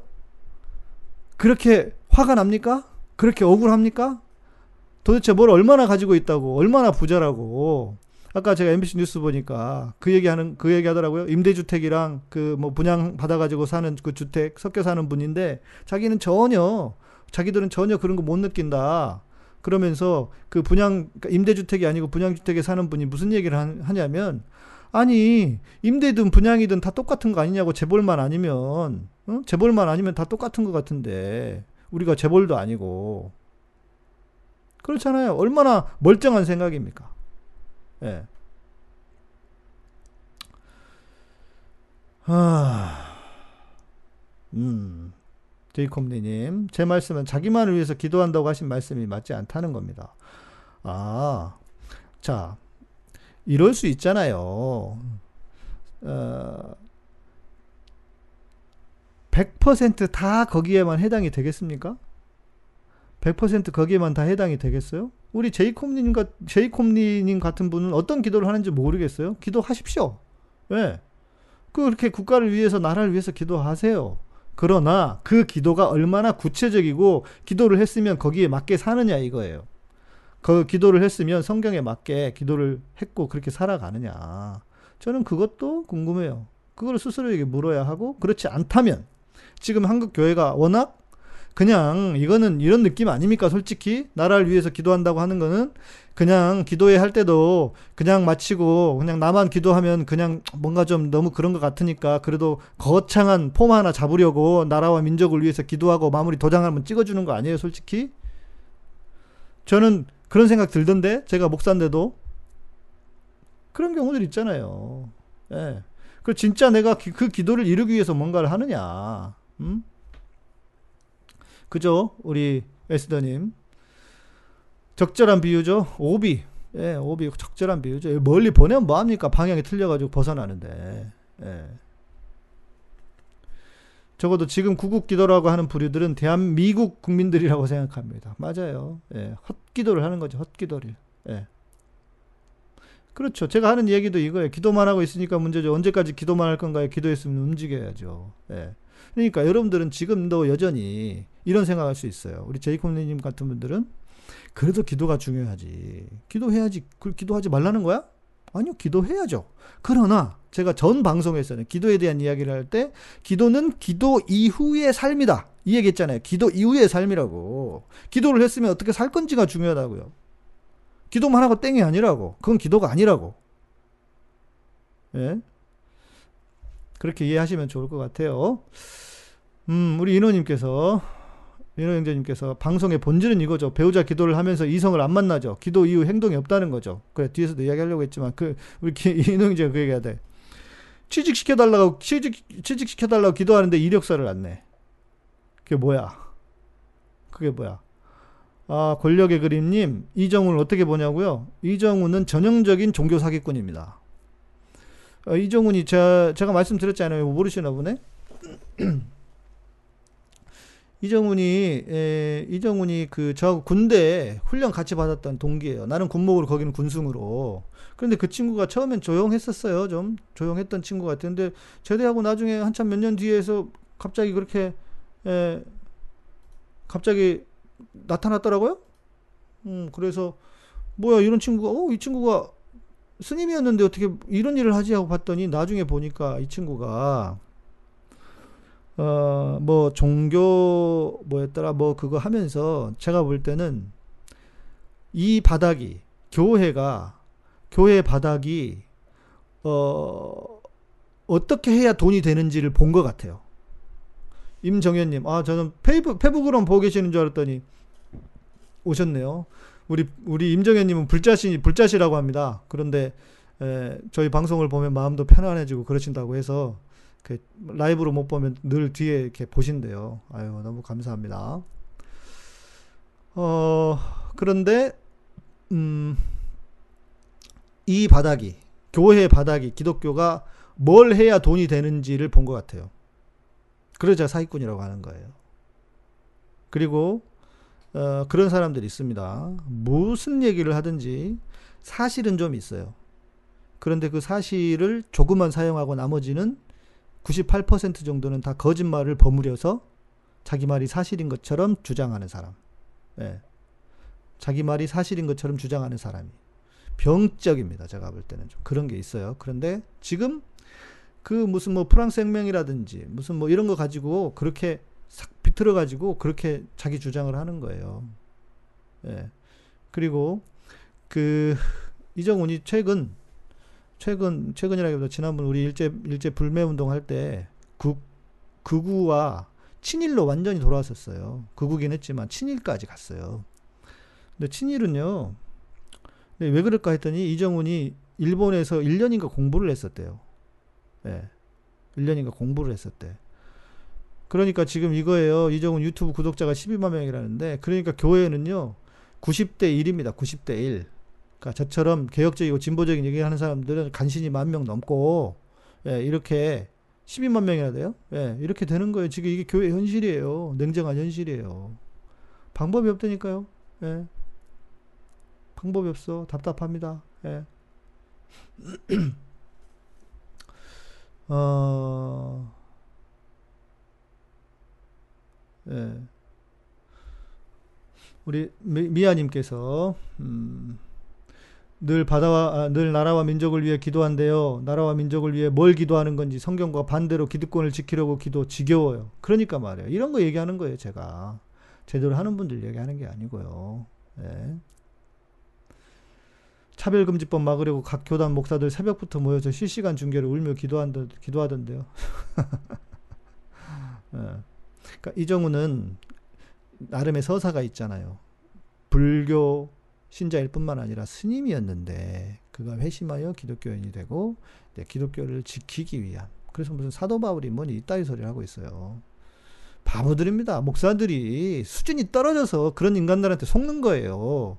그렇게 화가 납니까? 그렇게 억울합니까? 도대체 뭘 얼마나 가지고 있다고, 얼마나 부자라고. 아까 제가 MBC 뉴스 보니까 그 얘기하는 그 얘기 하더라고요. 임대주택이랑 그 뭐 분양 받아가지고 사는 그 주택 섞여 사는 분인데 자기는 전혀 자기들은 전혀 그런 거 못 느낀다. 그러면서 그 분양 그러니까 임대주택이 아니고 분양주택에 사는 분이 무슨 얘기를 하냐면 아니 임대든 분양이든 다 똑같은 거 아니냐고 재벌만 아니면 어? 재벌만 아니면 다 똑같은 것 같은데 우리가 재벌도 아니고 그렇잖아요. 얼마나 멀쩡한 생각입니까? 예. 아, 음, 제이콤리님, 제 말씀은 자기만을 위해서 기도한다고 하신 말씀이 맞지 않다는 겁니다. 아, 자, 이럴 수 있잖아요. 어, 100%다 거기에만 해당이 되겠습니까? 100% 거기에만 다 해당이 되겠어요? 우리 제이콤님, 제이콤님 같은 분은 어떤 기도를 하는지 모르겠어요. 기도하십시오. 왜? 그렇게 국가를 위해서, 나라를 위해서 기도하세요. 그러나 그 기도가 얼마나 구체적이고 기도를 했으면 거기에 맞게 사느냐 이거예요. 그 기도를 했으면 성경에 맞게 기도를 했고 그렇게 살아가느냐. 저는 그것도 궁금해요. 그걸 스스로에게 물어야 하고 그렇지 않다면 지금 한국 교회가 워낙 그냥 이거는 이런 느낌 아닙니까? 솔직히 나라를 위해서 기도한다고 하는 거는 그냥 기도회 할 때도 그냥 마치고 그냥 나만 기도하면 그냥 뭔가 좀 너무 그런 것 같으니까 그래도 거창한 폼 하나 잡으려고 나라와 민족을 위해서 기도하고 마무리 도장 한번 찍어주는 거 아니에요, 솔직히? 저는 그런 생각 들던데 제가 목사인데도 그런 경우들 있잖아요. 예. 그 진짜 내가 기, 그 기도를 이루기 위해서 뭔가를 하느냐. 음? 그죠? 우리 에스더님. 적절한 비유죠. 오비. 예, 오비 적절한 비유죠. 멀리 보내면 뭐합니까? 방향이 틀려가지고 벗어나는데. 예. 적어도 지금 구국 기도라고 하는 부류들은 대한미국 국민들이라고 생각합니다. 맞아요. 예, 헛기도를 하는 거죠. 헛기도를. 예. 그렇죠. 제가 하는 얘기도 이거예요. 기도만 하고 있으니까 문제죠. 언제까지 기도만 할 건가요? 기도했으면 움직여야죠. 예. 그러니까 여러분들은 지금도 여전히 이런 생각할 수 있어요. 우리 제이콥님 같은 분들은 그래도 기도가 중요하지. 기도해야지. 그 기도하지 말라는 거야? 아니요, 기도해야죠. 그러나 제가 전 방송에서는 기도에 대한 이야기를 할 때 기도는 기도 이후의 삶이다. 이 얘기했잖아요. 기도 이후의 삶이라고. 기도를 했으면 어떻게 살 건지가 중요하다고요. 기도만 하고 땡이 아니라고. 그건 기도가 아니라고. 예? 그렇게 이해하시면 좋을 것 같아요. 음, 우리 인호님께서 민호 형제님께서 방송의 본질은 이거죠. 배우자 기도를 하면서 이성을 안 만나죠. 기도 이후 행동이 없다는 거죠. 그래 뒤에서도 이야기하려고 했지만 그 우리 인호 형제가 그 얘기해야 돼. 취직 시켜 달라고 취직 취직 시켜 달라고 기도하는데 이력서를 안 내. 그게 뭐야? 그게 뭐야? 아 권력의 그림님 이정훈을 어떻게 보냐고요? 이정훈은 전형적인 종교 사기꾼입니다. 어, 이정훈이 제가, 제가 말씀드렸잖아요. 모르시나 보네. 이정훈이 에, 이정훈이 그 저하고 군대 훈련 같이 받았던 동기예요. 나는 군목으로 거기는 군승으로. 그런데 그 친구가 처음엔 조용했었어요. 좀 조용했던 친구 같은데 제대하고 나중에 한참 몇 년 뒤에서 갑자기 그렇게 에, 갑자기 나타났더라고요. 음, 그래서 뭐야 이런 친구가 어 이 친구가 스님이었는데 어떻게 이런 일을 하지 하고 봤더니 나중에 보니까 이 친구가 어, 뭐, 종교, 뭐였더라, 뭐, 그거 하면서 제가 볼 때는 이 바닥이, 교회가, 교회 바닥이, 어, 어떻게 해야 돈이 되는지를 본 것 같아요. 임정현님, 아, 저는 페이북, 페북으로만 보고 계시는 줄 알았더니 오셨네요. 우리, 우리 임정현님은 불자시, 불자시라고 합니다. 그런데, 에, 저희 방송을 보면 마음도 편안해지고 그러신다고 해서 그 라이브로 못 보면 늘 뒤에 이렇게 보신대요. 아유, 너무 감사합니다. 어, 그런데, 음, 이 바닥이, 교회 바닥이, 기독교가 뭘 해야 돈이 되는지를 본 것 같아요. 그러자 사기꾼이라고 하는 거예요. 그리고, 어, 그런 사람들이 있습니다. 무슨 얘기를 하든지 사실은 좀 있어요. 그런데 그 사실을 조금만 사용하고 나머지는 98% 정도는 다 거짓말을 버무려서 자기 말이 사실인 것처럼 주장하는 사람. 예. 자기 말이 사실인 것처럼 주장하는 사람이. 병적입니다. 제가 볼 때는 좀 그런 게 있어요. 그런데 지금 그 무슨 뭐 프랑스 혁명이라든지 무슨 뭐 이런 거 가지고 그렇게 싹 비틀어 가지고 그렇게 자기 주장을 하는 거예요. 예. 그리고 그 이정훈이 최근 최근 최근이라기보다 지난번 우리 일제 일제 불매 운동 할 때 극 극우와 친일로 완전히 돌아왔었어요. 극우긴 했지만 친일까지 갔어요. 근데 친일은요. 왜 그럴까 했더니 이정훈이 일본에서 1년인가 공부를 했었대요. 예. 네. 1년인가 공부를 했었대. 그러니까 지금 이거예요. 이정훈 유튜브 구독자가 12만 명이라는데 그러니까 교회는요. 90대 1입니다. 90대 1. 그러니까 저처럼 개혁적이고 진보적인 얘기를 하는 사람들은 간신히 만 명 넘고 예, 이렇게 12만 명이나 돼요. 예, 이렇게 되는 거예요. 지금 이게 교회 현실이에요. 냉정한 현실이에요. 방법이 없다니까요. 예. 방법이 없어. 답답합니다. 예. 어, 예. 우리 미아님께서 음, 늘 바다와 아, 늘 나라와 민족을 위해 기도한대요. 나라와 민족을 위해 뭘 기도하는 건지 성경과 반대로 기득권을 지키려고 기도 지겨워요. 그러니까 말이에요. 이런 거 얘기하는 거예요, 제가. 제대로 하는 분들 얘기하는 게 아니고요. 예. 차별금지법 막으려고 각 교단 목사들 새벽부터 모여서 실시간 중계를 울며 기도한다, 기도하던데요. 예. 그러니까 이정우는 나름의 서사가 있잖아요. 불교 신자일 뿐만 아니라 스님이었는데 그가 회심하여 기독교인이 되고 네, 기독교를 지키기 위한 그래서 무슨 사도 바울이 뭐니 이따위 소리를 하고 있어요. 바보들입니다. 목사들이 수준이 떨어져서 그런 인간들한테 속는 거예요.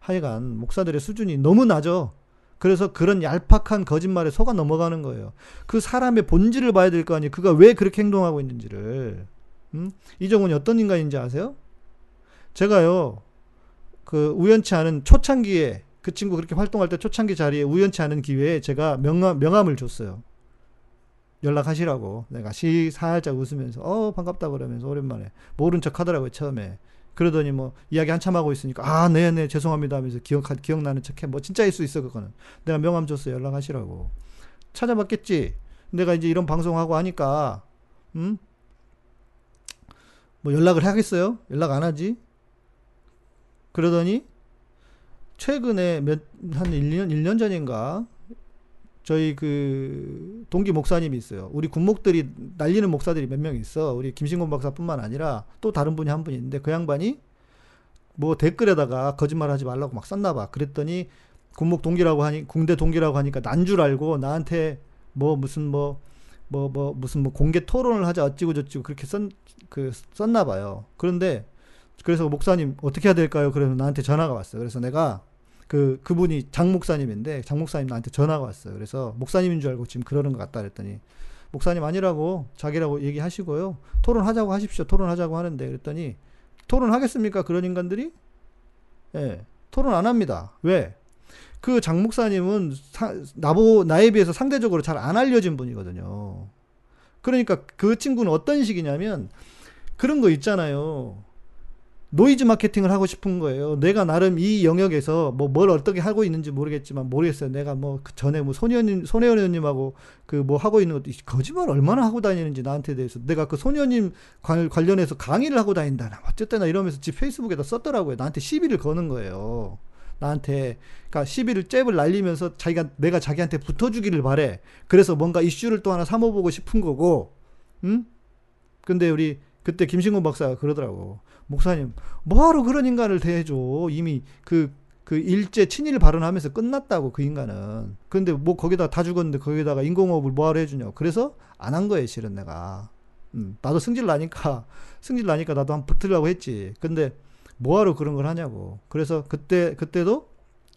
하여간 목사들의 수준이 너무 낮아. 그래서 그런 얄팍한 거짓말에 속아 넘어가는 거예요. 그 사람의 본질을 봐야 될 거 아니에요. 그가 왜 그렇게 행동하고 있는지를. 음? 이정훈이 어떤 인간인지 아세요? 제가요, 그 우연치 않은 초창기에 그 친구 그렇게 활동할 때 초창기 자리에 우연치 않은 기회에 제가 명함, 명함을 줬어요. 연락하시라고. 내가 시 살짝 웃으면서 어 반갑다. 그러면서 오랜만에. 모른 척 하더라고요 처음에. 그러더니 뭐 이야기 한참 하고 있으니까 아 네네 네, 죄송합니다. 하면서 기억 기억나는 척해. 뭐 진짜일 수 있어 그거는. 내가 명함 줬어 연락하시라고 찾아봤겠지? 내가 이제 이런 방송하고 하니까 음? 뭐 연락을 하겠어요? 연락 안 하지 그러더니 최근에 몇 한 1년 1년 전인가 저희 그 동기 목사님이 있어요. 우리 군목들이 날리는 목사들이 몇 명 있어. 우리 김신곤 박사뿐만 아니라 또 다른 분이 한 분이 있는데 그 양반이 뭐 댓글에다가 거짓말 하지 말라고 막 썼나 봐. 그랬더니 군목 동기라고 하니 군대 동기라고 하니까 난 줄 알고 나한테 뭐 무슨 뭐 뭐, 뭐, 무슨 뭐 공개 토론을 하자 어찌고 저찌고 그렇게 썼, 그, 썼나 봐요. 그런데, 그래서 목사님 어떻게 해야 될까요? 그래서 나한테 전화가 왔어요. 그래서 내가 그 그분이 장 목사님인데 장 목사님 나한테 전화가 왔어요. 그래서 목사님인 줄 알고 지금 그러는 것 같다 그랬더니 목사님 아니라고 자기라고 얘기하시고요. 토론하자고 하십시오. 토론하자고 하는데 그랬더니 토론하겠습니까? 그런 인간들이? 예. 토론 안 합니다. 왜? 그 장 목사님은 사, 나보 나에 비해서 상대적으로 잘 안 알려진 분이거든요. 그러니까 그 친구는 어떤 식이냐면 그런 거 있잖아요. 노이즈 마케팅을 하고 싶은 거예요. 내가 나름 이 영역에서 뭐 뭘 어떻게 하고 있는지 모르겠지만 모르겠어요. 내가 뭐 그 전에 뭐 손혜원님 손혜원 의원님하고 그 뭐 하고 있는 것도 거짓말 얼마나 하고 다니는지 나한테 대해서 내가 그 손혜원님 관련해서 강의를 하고 다닌다. 어쨌든 이러면서 지 페이스북에다 썼더라고요. 나한테 시비를 거는 거예요. 나한테 그러니까 시비를 잽을 날리면서 자기가 내가 자기한테 붙어주기를 바래. 그래서 뭔가 이슈를 또 하나 삼아보고 싶은 거고, 응? 근데 우리 그때 김신곤 박사가 그러더라고. 목사님, 뭐하러 그런 인간을 대해줘. 이미 그, 그 일제 친일 발언하면서 끝났다고, 그 인간은. 근데 뭐 거기다 다 죽었는데 거기다가 인공호흡을 뭐하러 해주냐. 그래서 안 한 거예요, 실은 내가. 음, 나도 승질 나니까, 승질 나니까 나도 한 붙으려고 했지. 근데 뭐하러 그런 걸 하냐고. 그래서 그때, 그때도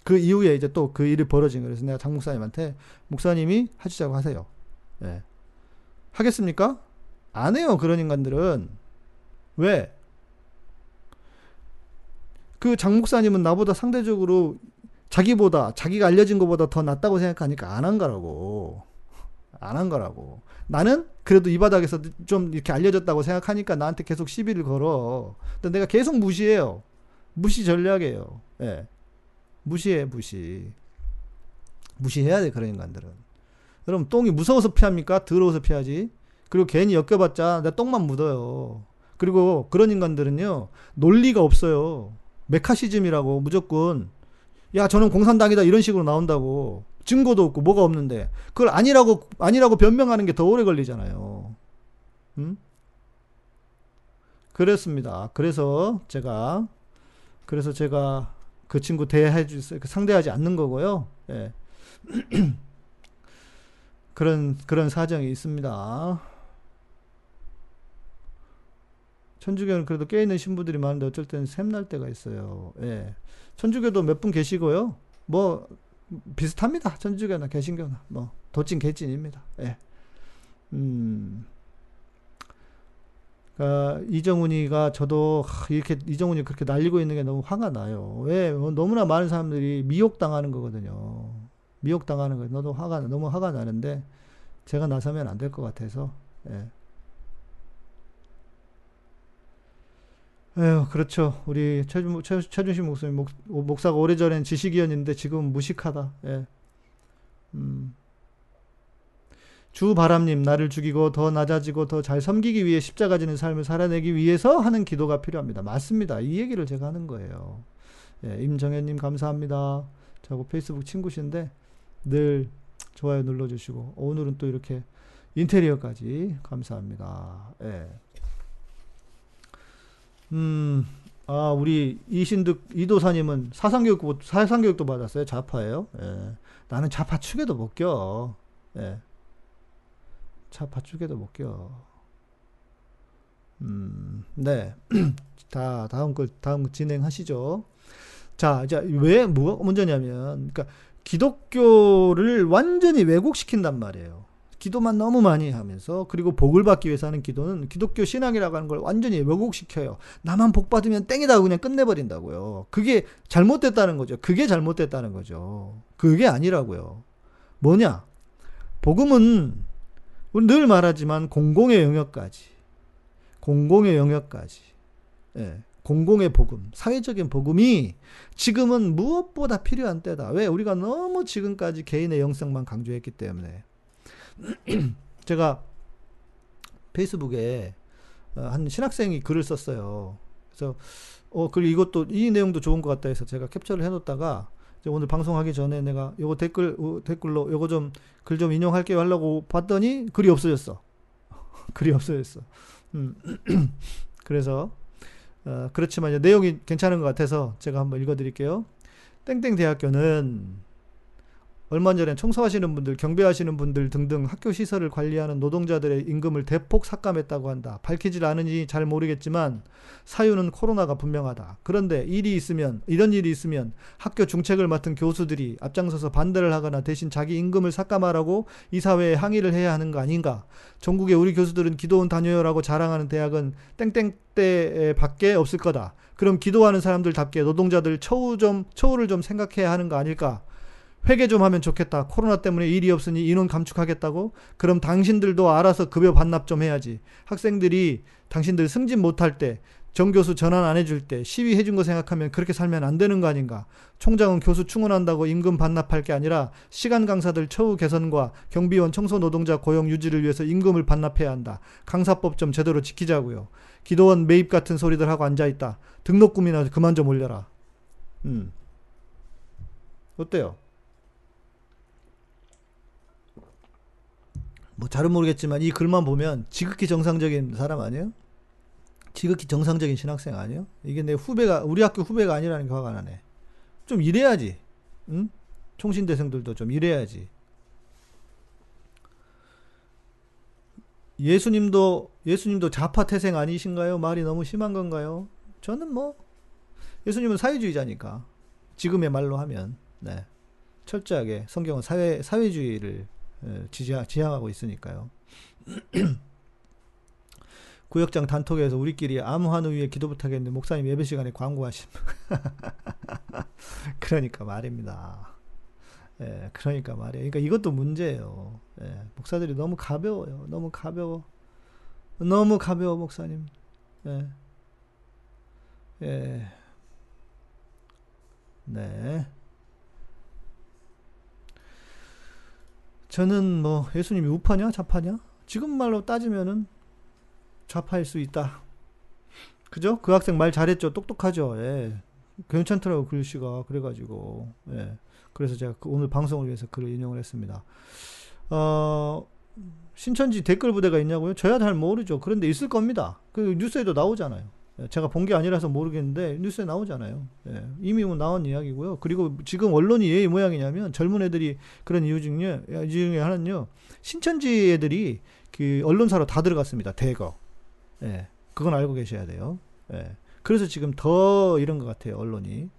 그 이후에 이제 또 그 일이 벌어진 거예요. 그래서 내가 장 목사님한테, 목사님이 하시자고 하세요. 예. 하겠습니까? 안 해요, 그런 인간들은. 왜? 그 장 목사님은 나보다 상대적으로 자기보다 자기가 알려진 것보다 더 낫다고 생각하니까 안 한 거라고. 안 한 거라고. 나는 그래도 이 바닥에서 좀 이렇게 알려졌다고 생각하니까 나한테 계속 시비를 걸어. 근데 내가 계속 무시해요. 무시 전략이에요. 예. 무시해, 무시. 무시해야 돼, 그런 인간들은. 그럼 똥이 무서워서 피합니까? 더러워서 피하지? 그리고 괜히 엮여봤자 내 똥만 묻어요. 그리고 그런 인간들은요, 논리가 없어요. 메카시즘이라고 무조건 야 저는 공산당이다 이런 식으로 나온다고 증거도 없고 뭐가 없는데 그걸 아니라고 아니라고 변명하는 게 더 오래 걸리잖아요. 음? 그렇습니다. 그래서 제가 그래서 제가 그 친구 대해 주세요. 상대하지 않는 거고요. 예. 그런 그런 사정이 있습니다. 천주교는 그래도 깨있는 신부들이 많은데 어쩔 때는 샘날 때가 있어요. 예. 천주교도 몇 분 계시고요. 뭐, 비슷합니다. 천주교나 개신교나. 뭐, 도찐 개찐입니다. 예. 음. 그러니까 이정훈이가 저도 이렇게 이정훈이 그렇게 날리고 있는 게 너무 화가 나요. 왜? 뭐 너무나 많은 사람들이 미혹당하는 거거든요. 미혹당하는 거 너도 화가 너무 화가 나는데 제가 나서면 안 될 것 같아서 예. 에휴, 그렇죠. 우리 최준, 최, 최준식 목사님, 목, 목사가 오래전엔 지식위원인데 지금 무식하다. 예. 음. 주바람님, 나를 죽이고 더 낮아지고 더 잘 섬기기 위해 십자가 지는 삶을 살아내기 위해서 하는 기도가 필요합니다. 맞습니다. 이 얘기를 제가 하는 거예요. 예, 임정현님 감사합니다. 저하고 페이스북 친구신데 늘 좋아요 눌러주시고 오늘은 또 이렇게 인테리어까지 감사합니다. 예. 음, 아, 우리 이신득 이도사님은 사상교육 사상교육도 받았어요. 자파예요. 예. 나는 자파 축에도 못 껴. 예. 자파 축에도 못 껴. 음, 네. 다 다음 걸 다음 진행하시죠. 자, 이제 왜 뭐가 문제냐면, 그러니까 기독교를 완전히 왜곡시킨단 말이에요. 기도만 너무 많이 하면서 그리고 복을 받기 위해서 하는 기도는 기독교 신앙이라고 하는 걸 완전히 왜곡시켜요. 나만 복 받으면 땡이다 그냥 끝내버린다고요. 그게 잘못됐다는 거죠. 그게 잘못됐다는 거죠. 그게 아니라고요. 뭐냐? 복음은 우리 늘 말하지만 공공의 영역까지 공공의 영역까지 예, 공공의 복음, 사회적인 복음이 지금은 무엇보다 필요한 때다. 왜? 우리가 너무 지금까지 개인의 영성만 강조했기 때문에. 제가 페이스북에 어, 한 신학생이 글을 썼어요. 그래서 어, 그 이것도 이 내용도 좋은 것 같다 해서 제가 캡처를 해놓다가 오늘 방송하기 전에 내가 요거 댓글 어, 댓글로 요거 좀 글 좀 인용할게요 하려고 봤더니 글이 없어졌어. 글이 없어졌어. 음. 그래서 어, 그렇지만 내용이 괜찮은 것 같아서 제가 한번 읽어드릴게요. 땡땡 대학교는 얼마 전에 청소하시는 분들, 경비하시는 분들 등등 학교 시설을 관리하는 노동자들의 임금을 대폭 삭감했다고 한다. 밝히질 않으니 잘 모르겠지만 사유는 코로나가 분명하다. 그런데 일이 있으면 이런 일이 있으면 학교 중책을 맡은 교수들이 앞장서서 반대를 하거나 대신 자기 임금을 삭감하라고 이사회에 항의를 해야 하는 거 아닌가? 전국에 우리 교수들은 기도원 다녀요라고 자랑하는 대학은 땡땡 때 밖에 없을 거다. 그럼 기도하는 사람들답게 노동자들 처우 좀 처우를 좀 생각해야 하는 거 아닐까? 회계 좀 하면 좋겠다. 코로나 때문에 일이 없으니 인원 감축하겠다고? 그럼 당신들도 알아서 급여 반납 좀 해야지. 학생들이 당신들 승진 못할 때, 정교수 전환 안 해줄 때, 시위 해준 거 생각하면 그렇게 살면 안 되는 거 아닌가? 총장은 교수 충원한다고 임금 반납할 게 아니라 시간 강사들 처우 개선과 경비원 청소 노동자 고용 유지를 위해서 임금을 반납해야 한다. 강사법 좀 제대로 지키자고요. 기도원 매입 같은 소리들 하고 앉아있다. 등록금이나 그만 좀 올려라. 음. 어때요? 뭐 잘은 모르겠지만 이 글만 보면 지극히 정상적인 사람 아니에요? 지극히 정상적인 신학생 아니에요? 이게 내 후배가 우리 학교 후배가 아니라는 게 화가 나네. 좀 이래야지. 응? 총신대생들도 좀 이래야지. 예수님도 예수님도 자파 태생 아니신가요? 말이 너무 심한 건가요? 저는 뭐 예수님은 사회주의자니까 지금의 말로 하면 네. 철저하게 성경은 사회 사회주의를 예, 지지하, 지향하고 있으니까요. 구역장 단톡에서 우리끼리 아무 한우 위에 기도 부탁했는데 목사님 예배 시간에 광고하심. 그러니까 말입니다. 예, 그러니까 말이에요. 그러니까 이것도 문제예요. 예, 목사들이 너무 가벼워요. 너무 가벼워. 너무 가벼워, 목사님. 예. 예. 네. 저는 뭐 예수님이 우파냐 좌파냐? 지금 말로 따지면은 좌파일 수 있다. 그죠? 그 학생 말 잘했죠. 똑똑하죠. 예. 괜찮더라고 글씨가 그래가지고 예. 그래서 제가 그 오늘 방송을 위해서 글을 인용을 했습니다. 어, 신천지 댓글 부대가 있냐고요? 저야 잘 모르죠. 그런데 있을 겁니다. 그 뉴스에도 나오잖아요. 예, 제가 본 게 아니라서 모르겠는데 뉴스에 나오잖아요. 예, 이미 뭐 나온 이야기고요. 그리고 지금 언론이 왜이 모양이냐면 젊은 애들이 그런 이유 중에 이 중에 하나는요. 신천지 애들이 그 언론사로 다 들어갔습니다. 대거. 예, 그건 알고 계셔야 돼요. 예, 그래서 지금 더 이런 것 같아요. 언론이.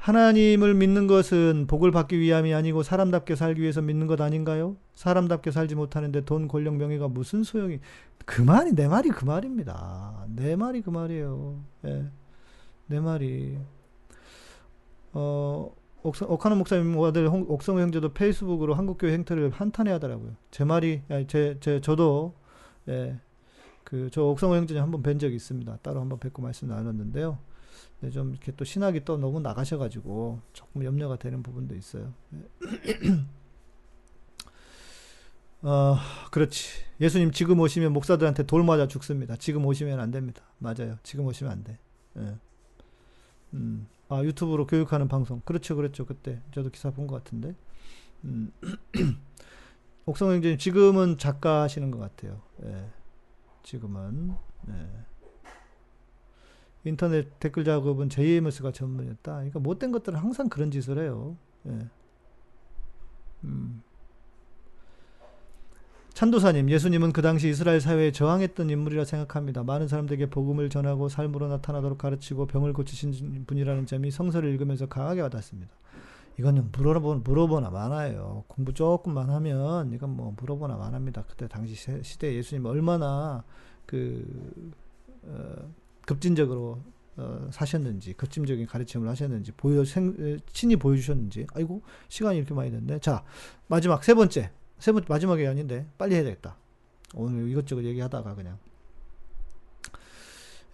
하나님을 믿는 것은 복을 받기 위함이 아니고 사람답게 살기 위해서 믿는 것 아닌가요? 사람답게 살지 못하는데 돈, 권력, 명예가 무슨 소용이? 그 말이 내 말이 그 말입니다. 내 말이 그 말이에요. 예. 내 말이. 어, 옥상, 옥하는 목사님 아들 옥성우 형제도 페이스북으로 한국교회 행태를 한탄해 하더라고요. 제 말이, 제, 제, 저도, 예, 그 저 옥성호 형제님 한번 뵌 적이 있습니다. 따로 한번 뵙고 말씀 나눴는데요. 네, 좀 이렇게 또 신학이 또 너무 나가셔가지고 조금 염려가 되는 부분도 있어요. 어, 그렇지. 예수님 지금 오시면 목사들한테 돌 맞아 죽습니다. 지금 오시면 안 됩니다. 맞아요. 지금 오시면 안 돼. 예. 음. 아, 유튜브로 교육하는 방송. 그렇죠, 그렇죠. 그때 저도 기사 본 것 같은데. 음. 옥성 형제님 지금은 작가 하시는 것 같아요. 예. 지금은. 예. 인터넷 댓글 작업은 JMS가 전문이었다. 그러니까 못된 것들은 항상 그런 짓을 해요. 예. 음. 찬도사님, 예수님은 그 당시 이스라엘 사회에 저항했던 인물이라 생각합니다. 많은 사람들에게 복음을 전하고 삶으로 나타나도록 가르치고 병을 고치신 분이라는 점이 성서를 읽으면서 강하게 와닿습니다. 이거는 물어보, 물어보나 많아요. 공부 조금만 하면 이건 뭐 물어보나 많합니다. 그때 당시 시대 예수님 얼마나 그 어, 급진적으로 어, 사셨는지 급진적인 가르침을 하셨는지 보여 생, 친히 보여주셨는지 아이고 시간이 이렇게 많이 됐네. 자 마지막 세 번째 세 번째 마지막이 아닌데 빨리 해야 되겠다. 오늘 이것저것 얘기하다가 그냥.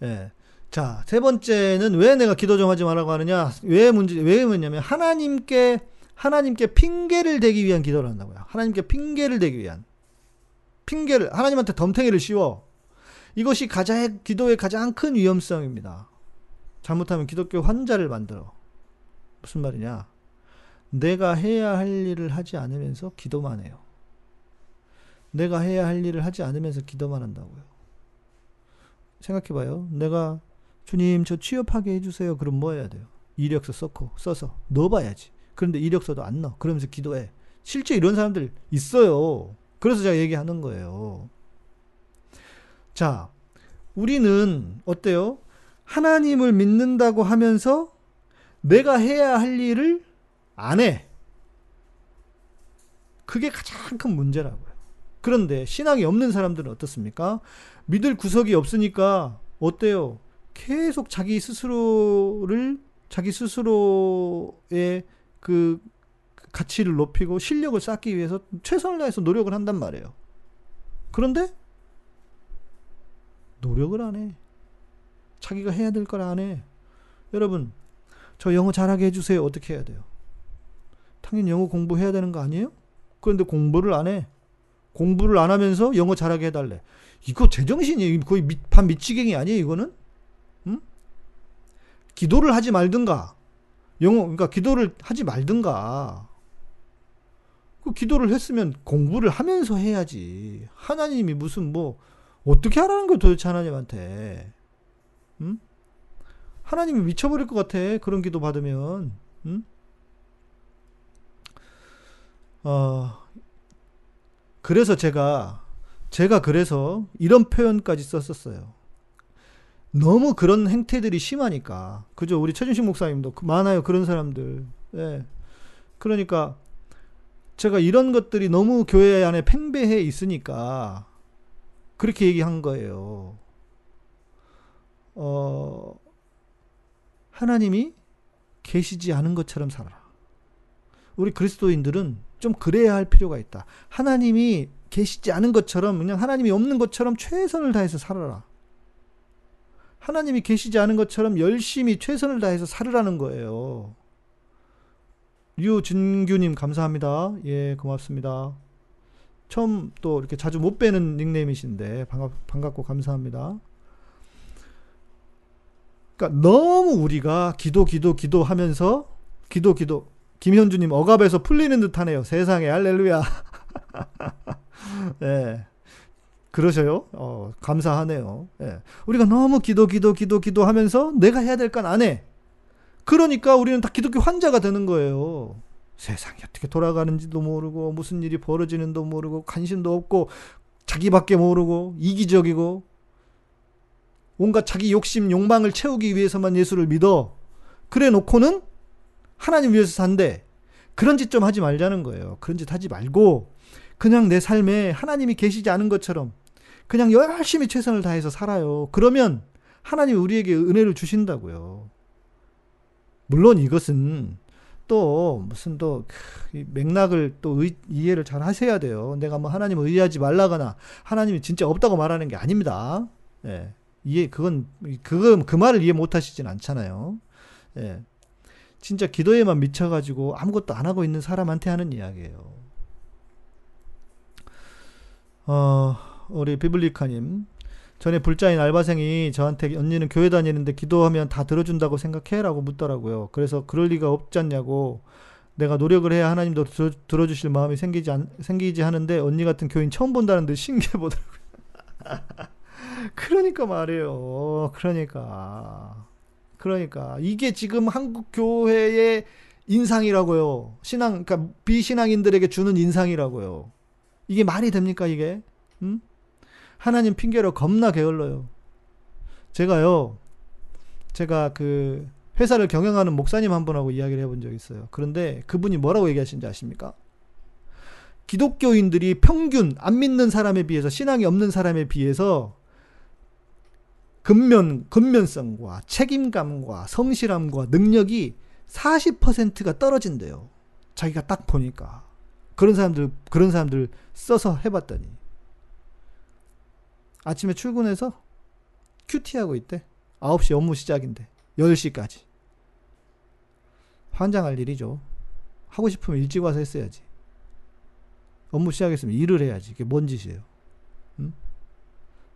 예. 자, 세 번째는 왜 내가 기도 좀 하지 말라고 하느냐? 왜 문제, 왜 뭐냐면, 하나님께, 하나님께 핑계를 대기 위한 기도를 한다고요. 하나님께 핑계를 대기 위한. 핑계를, 하나님한테 덤탱이를 씌워. 이것이 가장, 기도의 가장 큰 위험성입니다. 잘못하면 기독교 환자를 만들어. 무슨 말이냐? 내가 해야 할 일을 하지 않으면서 기도만 해요. 내가 해야 할 일을 하지 않으면서 기도만 한다고요. 생각해봐요. 내가 주님 저 취업하게 해주세요. 그럼 뭐 해야 돼요? 이력서 써고 써서 넣어봐야지. 그런데 이력서도 안 넣어. 그러면서 기도해. 실제 이런 사람들 있어요. 그래서 제가 얘기하는 거예요. 자, 우리는 어때요? 하나님을 믿는다고 하면서 내가 해야 할 일을 안 해. 그게 가장 큰 문제라고요. 그런데 신앙이 없는 사람들은 어떻습니까? 믿을 구석이 없으니까 어때요? 계속 자기 스스로를 자기 스스로의 그 가치를 높이고 실력을 쌓기 위해서 최선을 다해서 노력을 한단 말이에요. 그런데 노력을 안 해. 자기가 해야 될 걸 안 해. 여러분, 저 영어 잘하게 해주세요. 어떻게 해야 돼요? 당연히 영어 공부해야 되는 거 아니에요? 그런데 공부를 안 해. 공부를 안 하면서 영어 잘하게 해달래. 이거 제정신이에요. 거의 미, 반 미치갱이 아니에요, 이거는? 응? 기도를 하지 말든가. 영어, 그러니까 기도를 하지 말든가. 그 기도를 했으면 공부를 하면서 해야지. 하나님이 무슨 뭐, 어떻게 하라는 거예요, 도대체 하나님한테. 응? 하나님이 미쳐버릴 것 같아. 그런 기도 받으면. 응? 어, 그래서 제가 제가 그래서 이런 표현까지 썼었어요. 너무 그런 행태들이 심하니까 그죠? 우리 최준식 목사님도 그 많아요 그런 사람들. 예. 그러니까 제가 이런 것들이 너무 교회 안에 팽배해 있으니까 그렇게 얘기한 거예요. 어, 하나님이 계시지 않은 것처럼 살아라. 우리 그리스도인들은 좀 그래야 할 필요가 있다. 하나님이 계시지 않은 것처럼 그냥 하나님이 없는 것처럼 최선을 다해서 살아라. 하나님이 계시지 않은 것처럼 열심히 최선을 다해서 살으라는 거예요. 류준규님 감사합니다. 예, 고맙습니다. 처음 또 이렇게 자주 못 뵈는 닉네임이신데 반갑, 반갑고 감사합니다. 그러니까 너무 우리가 기도 기도 기도 하면서 기도 기도 김현주님 억압에서 풀리는 듯하네요. 세상에 할렐루야. 예. 그러셔요. 어, 감사하네요. 예. 우리가 너무 기도, 기도, 기도, 기도 하면서 내가 해야 될 건 안 해. 그러니까 우리는 다 기독교 환자가 되는 거예요. 세상이 어떻게 돌아가는지도 모르고, 무슨 일이 벌어지는도 모르고, 관심도 없고, 자기밖에 모르고, 이기적이고, 온갖 자기 욕심, 욕망을 채우기 위해서만 예수를 믿어. 그래 놓고는 하나님 위해서 산대. 그런 짓 좀 하지 말자는 거예요. 그런 짓 하지 말고 그냥 내 삶에 하나님이 계시지 않은 것처럼 그냥 열심히 최선을 다해서 살아요. 그러면 하나님 우리에게 은혜를 주신다고요. 물론 이것은 또 무슨 또 맥락을 또 의- 이해를 잘 하셔야 돼요. 내가 뭐 하나님을 의하지 말라거나 하나님이 진짜 없다고 말하는 게 아닙니다. 예. 이해 그건 그건 그 말을 이해 못 하시진 않잖아요. 예. 진짜 기도에만 미쳐 가지고 아무것도 안 하고 있는 사람한테 하는 이야기예요. 어, 우리 비블리카 님. 전에 불자인 알바생이 저한테 언니는 교회 다니는데 기도하면 다 들어준다고 생각해? 라고 묻더라고요. 그래서 그럴 리가 없지 않냐고 내가 노력을 해야 하나님도 들어, 들어 주실 마음이 생기지, 않, 생기지 하는데 언니 같은 교인 처음 본다는 듯 신기해 보더라고요. 그러니까 말이에요. 그러니까. 그러니까. 이게 지금 한국 교회의 인상이라고요. 신앙, 그러니까 비신앙인들에게 주는 인상이라고요. 이게 말이 됩니까, 이게? 음? 하나님 핑계로 겁나 게을러요. 제가요, 제가 그 회사를 경영하는 목사님 한 분하고 이야기를 해본 적이 있어요. 그런데 그분이 뭐라고 얘기하신지 아십니까? 기독교인들이 평균 안 믿는 사람에 비해서 신앙이 없는 사람에 비해서 근면 근면성과 책임감과 성실함과 능력이 40%가 떨어진대요. 자기가 딱 보니까 그런 사람들 그런 사람들 써서 해봤더니 아침에 출근해서 큐티하고 있대. 9시 업무 시작인데 10시까지. 환장할 일이죠. 하고 싶으면 일찍 와서 했어야지. 업무 시작했으면 일을 해야지. 이게 뭔 짓이에요. 응?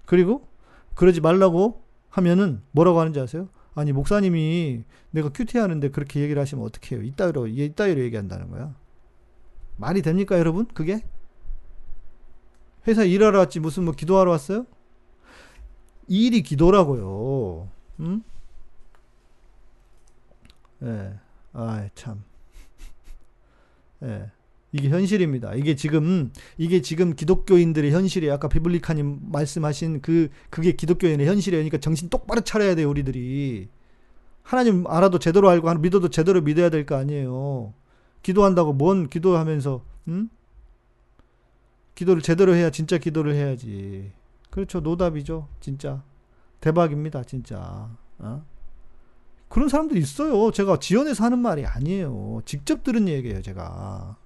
그리고 그러지 말라고 하면은 뭐라고 하는지 아세요? 아니 목사님이 내가 큐티 하는데 그렇게 얘기를 하시면 어떡해요? 이따위로 이따위로 얘기한다는 거야. 말이 됩니까, 여러분? 그게? 회사 일하러 왔지 무슨 뭐 기도하러 왔어요? 일이 기도라고요. 응? 예. 아, 참. 예. 이게 현실입니다. 이게 지금 이게 지금 기독교인들의 현실이에요. 아까 비블리카님 말씀하신 그 그게 기독교인의 현실이에요. 그러니까 정신 똑바로 차려야 돼요, 우리들이. 하나님 알아도 제대로 알고 믿어도 제대로 믿어야 될 거 아니에요. 기도한다고 뭔 기도하면서 응? 기도를 제대로 해야 진짜 기도를 해야지. 그렇죠. 노답이죠. 진짜. 대박입니다. 진짜. 어? 그런 사람들이 있어요. 제가 지연해서 하는 말이 아니에요. 직접 들은 얘기예요, 제가.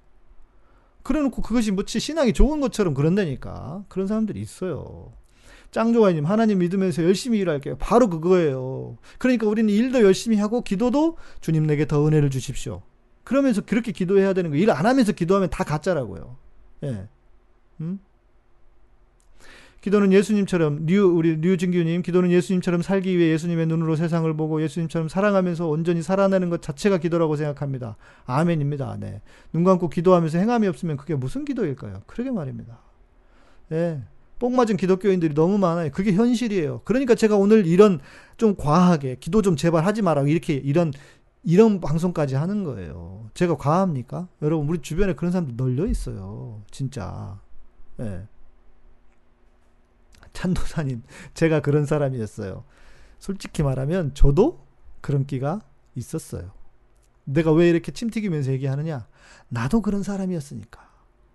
그래 놓고 그것이 뭐지 신앙이 좋은 것처럼 그런다니까. 그런 사람들이 있어요. 짱조아님, 하나님 믿으면서 열심히 일할게요. 바로 그거예요. 그러니까 우리는 일도 열심히 하고 기도도 주님 내게 더 은혜를 주십시오. 그러면서 그렇게 기도해야 되는 거. 일 안 하면서 기도하면 다 가짜라고요. 예. 음? 기도는 예수님처럼 류 우리 류진규님 기도는 예수님처럼 살기 위해 예수님의 눈으로 세상을 보고 예수님처럼 사랑하면서 온전히 살아내는 것 자체가 기도라고 생각합니다. 아멘입니다. 네. 눈 감고 기도하면서 행함이 없으면 그게 무슨 기도일까요? 그러게 말입니다. 예. 뽕 맞은 기독교인들이 너무 많아요. 그게 현실이에요. 그러니까 제가 오늘 이런 좀 과하게 기도 좀 제발 하지 마라 이렇게 이런 이런 방송까지 하는 거예요. 제가 과합니까? 여러분 우리 주변에 그런 사람들 널려 있어요. 진짜. 예. 찬도사님, 제가 그런 사람이었어요. 솔직히 말하면 저도 그런 끼가 있었어요. 내가 왜 이렇게 침 튀기면서 얘기하느냐? 나도 그런 사람이었으니까.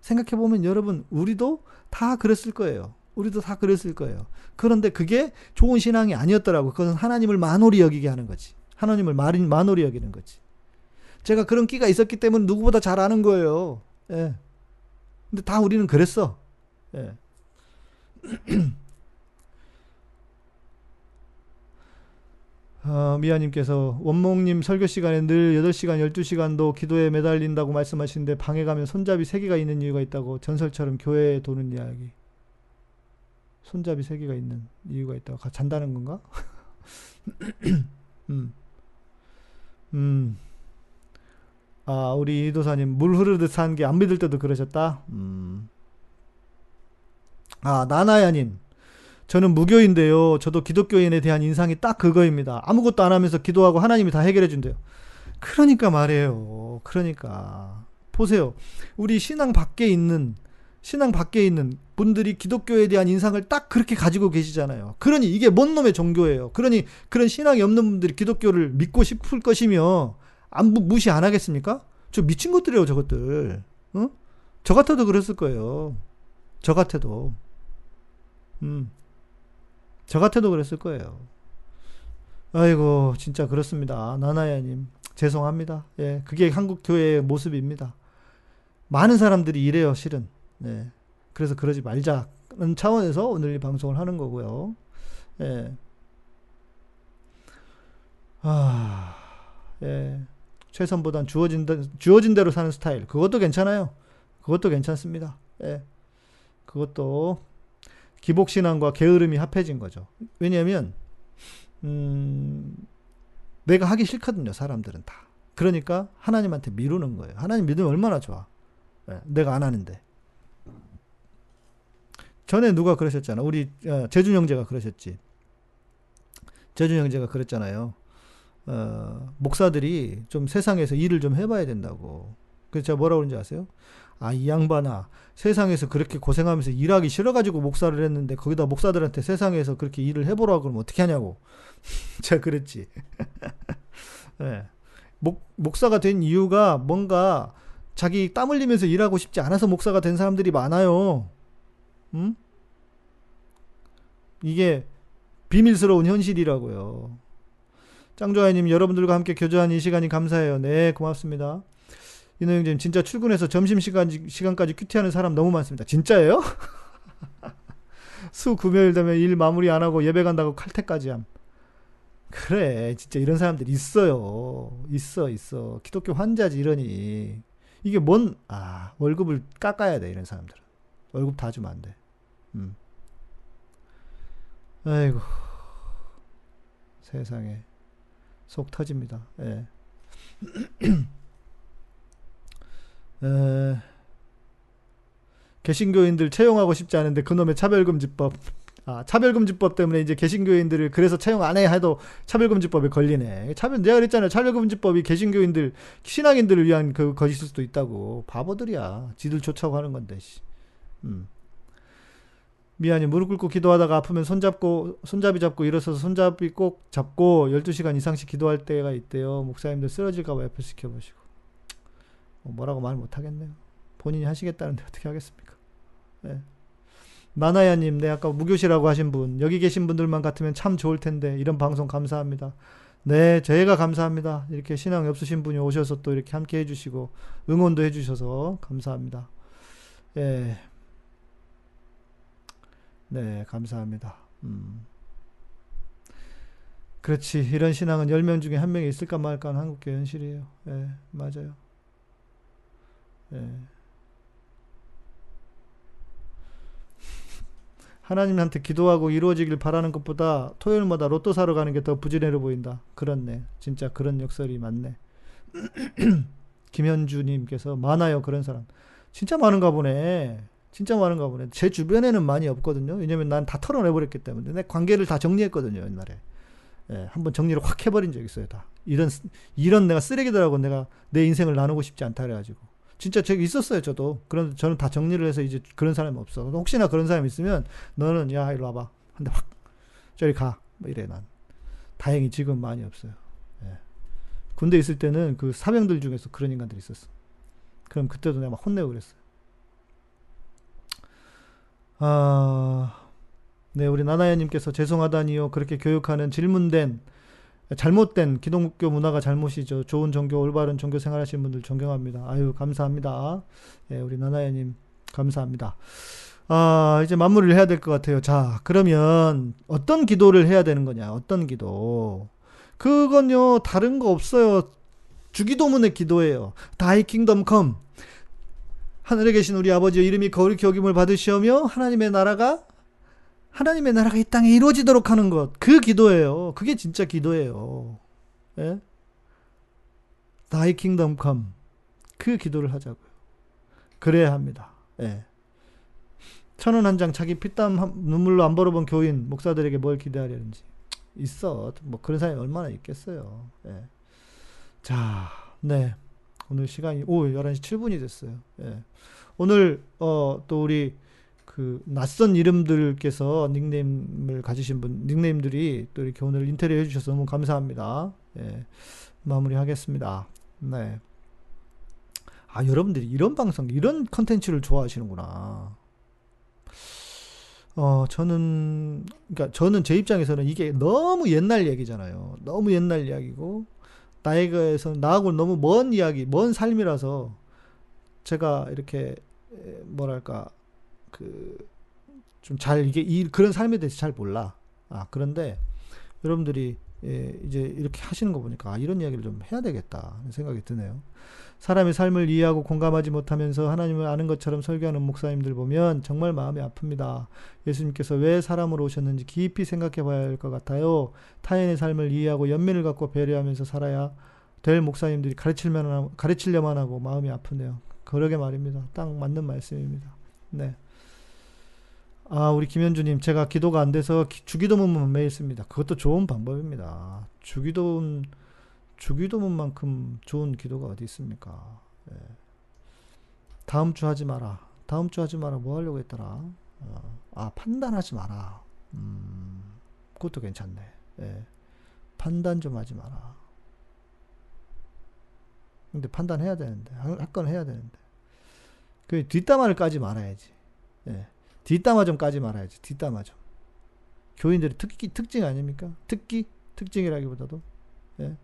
생각해보면 여러분, 우리도 다 그랬을 거예요. 우리도 다 그랬을 거예요. 그런데 그게 좋은 신앙이 아니었더라고. 그것은 하나님을 만홀히 여기게 하는 거지. 하나님을 만홀히 여기는 거지. 제가 그런 끼가 있었기 때문에 누구보다 잘 아는 거예요. 예. 근데 다 우리는 그랬어. 예. 어, 미아님께서 원목님 설교 시간에 늘 8시간, 12시간도 기도에 매달린다고 말씀하시는데 방에 가면 손잡이 3개가 있는 이유가 있다고 전설처럼 교회에 도는 이야기. 손잡이 3개가 있는 이유가 있다고 잔다는 건가? 음. 음. 아, 우리 이도사님 물 흐르듯 사는 게안 믿을 때도 그러셨다. 음. 아, 나나야님. 저는 무교인데요. 저도 기독교인에 대한 인상이 딱 그거입니다. 아무것도 안 하면서 기도하고 하나님이 다 해결해 준대요. 그러니까 말이에요. 그러니까. 보세요. 우리 신앙 밖에 있는, 신앙 밖에 있는 분들이 기독교에 대한 인상을 딱 그렇게 가지고 계시잖아요. 그러니 이게 뭔 놈의 종교예요. 그러니 그런 신앙이 없는 분들이 기독교를 믿고 싶을 것이며, 안, 무시 안 하겠습니까? 저 미친 것들이에요, 저것들. 어? 저 같아도 그랬을 거예요. 저 같아도. 음. 저 같아도 그랬을 거예요. 아이고, 진짜 그렇습니다. 나나야님. 죄송합니다. 예, 그게 한국 교회의 모습입니다. 많은 사람들이 이래요, 실은. 네. 그래서 그러지 말자는 차원에서 오늘 이 방송을 하는 거고요. 예. 아, 예. 최선보단 주어진, 대, 주어진 대로 사는 스타일. 그것도 괜찮아요. 그것도 괜찮습니다. 예. 그것도 기복신앙과 게으름이 합해진 거죠. 왜냐하면, 음, 내가 하기 싫거든요, 사람들은 다. 그러니까 하나님한테 미루는 거예요. 하나님 믿으면 얼마나 좋아. 예, 내가 안 하는데. 전에 누가 그러셨잖아. 우리 어, 재준 형제가 그러셨지. 재준 형제가 그랬잖아요. 어, 목사들이 좀 세상에서 일을 좀 해봐야 된다고. 그래서 제가 뭐라고 그런지 아세요? 아, 이 양반아. 세상에서 그렇게 고생하면서 일하기 싫어가지고 목사를 했는데 거기다 목사들한테 세상에서 그렇게 일을 해보라고 그러면 어떻게 하냐고. 제가 그랬지. 네. 목, 목사가 된 이유가 뭔가 자기 땀 흘리면서 일하고 싶지 않아서 목사가 된 사람들이 많아요. 음? 이게 비밀스러운 현실이라고요. 짱조아님 여러분들과 함께 교제한 이 시간이 감사해요. 네, 고맙습니다. 이노영님 진짜 출근해서 점심 시간 시간까지 큐티하는 사람 너무 많습니다. 진짜예요? 수 금요일 되면 일 마무리 안 하고 예배 간다고 칼퇴까지 함. 그래, 진짜 이런 사람들 있어요. 있어, 있어. 기독교 환자지 이러니 이게 뭔 아, 월급을 깎아야 돼 이런 사람들은. 월급 다 주면 안 돼. 음. 아이고 세상에 속 터집니다. 예. 에, 개신교인들 채용하고 싶지 않은데 그놈의 차별금지법. 아, 차별금지법 때문에 이제 개신교인들을 그래서 채용 안 해 해도 차별금지법에 걸리네. 차별, 내가 그랬잖아요. 차별금지법이 개신교인들, 신앙인들을 위한 그 것일 수도 있다고. 바보들이야. 지들 쫓아고 하는 건데, 씨. 음. 미안해 무릎 꿇고 기도하다가 아프면 손잡고 손잡이 잡고 일어서서 손잡이 꼭 잡고 12시간 이상씩 기도할 때가 있대요. 목사님들 쓰러질까 봐 옆에 지켜보시고. 뭐 뭐라고 말 못 하겠네요. 본인이 하시겠다는데 어떻게 하겠습니까? 네. 나나야님, 네, 아까 무교시라고 하신 분, 여기 계신 분들만 같으면 참 좋을 텐데, 이런 방송 감사합니다. 네, 저희가 감사합니다. 이렇게 신앙이 없으신 분이 오셔서 또 이렇게 함께 해주시고, 응원도 해주셔서 감사합니다. 예. 네, 감사합니다. 음. 그렇지. 이런 신앙은 10명 중에 한 명이 있을까 말까 하는 한국교 현실이에요. 예, 맞아요. 예. 하나님한테 기도하고 이루어지길 바라는 것보다 토요일마다 로또 사러 가는 게 더 부지런해 보인다. 그렇네. 진짜 그런 역설이 많네. 김현주님께서 많아요. 그런 사람. 진짜 많은가 보네. 진짜 많은가 보네. 제 주변에는 많이 없거든요. 왜냐면 난 다 털어내버렸기 때문에. 내 관계를 다 정리했거든요, 옛날에. 예, 한번 정리를 확 해버린 적 있어요, 다. 이런, 이런 내가 쓰레기들하고 내가 내 인생을 나누고 싶지 않다 그래가지고. 진짜 저기 있었어요, 저도. 그런, 저는 다 정리를 해서 이제 그런 사람이 없어. 혹시나 그런 사람이 있으면 너는 야, 이리 와봐. 한대 확, 저리 가. 뭐 이래, 난. 다행히 지금 많이 없어요. 예. 군대 있을 때는 그 사병들 중에서 그런 인간들이 있었어. 그럼 그때도 내가 막 혼내고 그랬어요. 아, 네, 우리 나나야님께서 죄송하다니요. 그렇게 교육하는 질문된, 잘못된 기독교 문화가 잘못이죠. 좋은 종교, 올바른 종교 생활하시는 분들 존경합니다. 아유, 감사합니다. 네, 우리 나나야님, 감사합니다. 아, 이제 마무리를 해야 될 것 같아요. 자, 그러면 어떤 기도를 해야 되는 거냐? 어떤 기도? 그건요, 다른 거 없어요. 주기도문의 기도예요. Thy kingdom come. 하늘에 계신 우리 아버지의 이름이 거룩히 여김을 받으시오며 하나님의 나라가 하나님의 나라가 이 땅에 이루어지도록 하는 것. 그 기도예요. 그게 진짜 기도예요. 예? Thy kingdom come. 그 기도를 하자고요. 그래야 합니다. 예. 천원 한 장 자기 피땀 눈물로 안 벌어본 교인 목사들에게 뭘 기대하려는지 있어. 뭐 그런 사람이 얼마나 있겠어요. 예. 자, 네. 오늘 시간이 오 11시 7분이 됐어요. 예. 오늘 어, 또 우리 그 낯선 이름들께서 닉네임을 가지신 분 닉네임들이 또 이렇게 오늘 인터뷰 해주셔서 너무 감사합니다. 예. 마무리하겠습니다. 네. 아 여러분들이 이런 방송 이런 컨텐츠를 좋아하시는구나. 어 저는 그러니까 저는 제 입장에서는 이게 너무 옛날 얘기잖아요. 너무 옛날 이야기고 나에게서 나하고 너무 먼 이야기, 먼 삶이라서 제가 이렇게 뭐랄까 그 좀 잘 이게 이 그런 삶에 대해서 잘 몰라. 아 그런데 여러분들이 예, 이제 이렇게 하시는 거 보니까 아, 이런 이야기를 좀 해야 되겠다 생각이 드네요. 사람의 삶을 이해하고 공감하지 못하면서 하나님을 아는 것처럼 설교하는 목사님들 보면 정말 마음이 아픕니다. 예수님께서 왜 사람으로 오셨는지 깊이 생각해 봐야 할 것 같아요. 타인의 삶을 이해하고 연민을 갖고 배려하면서 살아야 될 목사님들이 가르치려만 하고 마음이 아프네요. 그러게 말입니다. 딱 맞는 말씀입니다. 네. 아, 우리 김현주님, 제가 기도가 안 돼서 주기도문만 매일 씁니다. 그것도 좋은 방법입니다. 주기도문, 주기도문만큼 좋은 기도가 어디 있습니까? 예. 다음 주 하지 마라. 다음 주 하지 마라. 뭐 하려고 했더라? 어, 아, 판단하지 마라. 음, 그것도 괜찮네. 예. 판단 좀 하지 마라. 근데 판단해야 되는데, 할 건 해야 되는데. 그 뒷담화를 까지 말아야지. 예. 뒷담화 좀 까지 말아야지. 뒷담화 좀. 교인들의 특기, 특징 아닙니까? 특기? 특징이라기보다도. 예.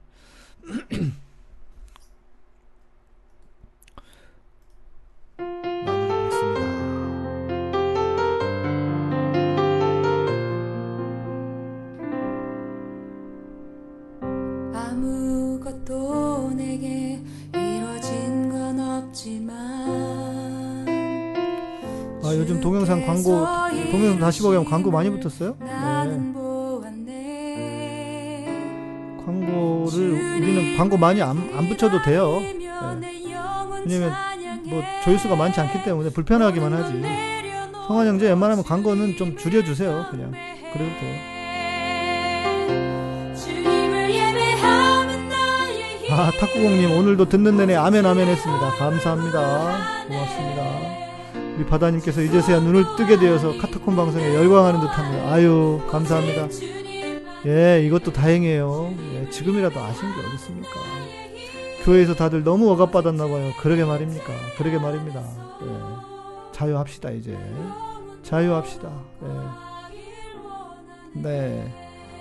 아무것도 내게 이뤄진 건 없지만 아, 요즘 동영상 광고, 동영상 다시 보기 하면 광고 많이 붙었어요? 네. 광고를, 우리는 광고 많이 안, 안 붙여도 돼요. 왜냐면, 뭐, 조회수가 많지 않기 때문에 불편하기만 하지. 성환 형제 웬만하면 광고는 좀 줄여주세요. 그냥. 그래도 돼요. 아, 탁구공님, 오늘도 듣는 내내 아멘 아멘 했습니다. 감사합니다. 고맙습니다. 우리 바다님께서 이제서야 눈을 뜨게 되어서 카타콤 방송에 열광하는 듯 합니다. 아유, 감사합니다. 예, 이것도 다행이에요. 예, 지금이라도 아시는 게 어딨습니까? 교회에서 다들 너무 억압받았나 봐요. 그러게 말입니까? 그러게 말입니다. 예, 자유합시다, 이제. 자유합시다. 예. 네.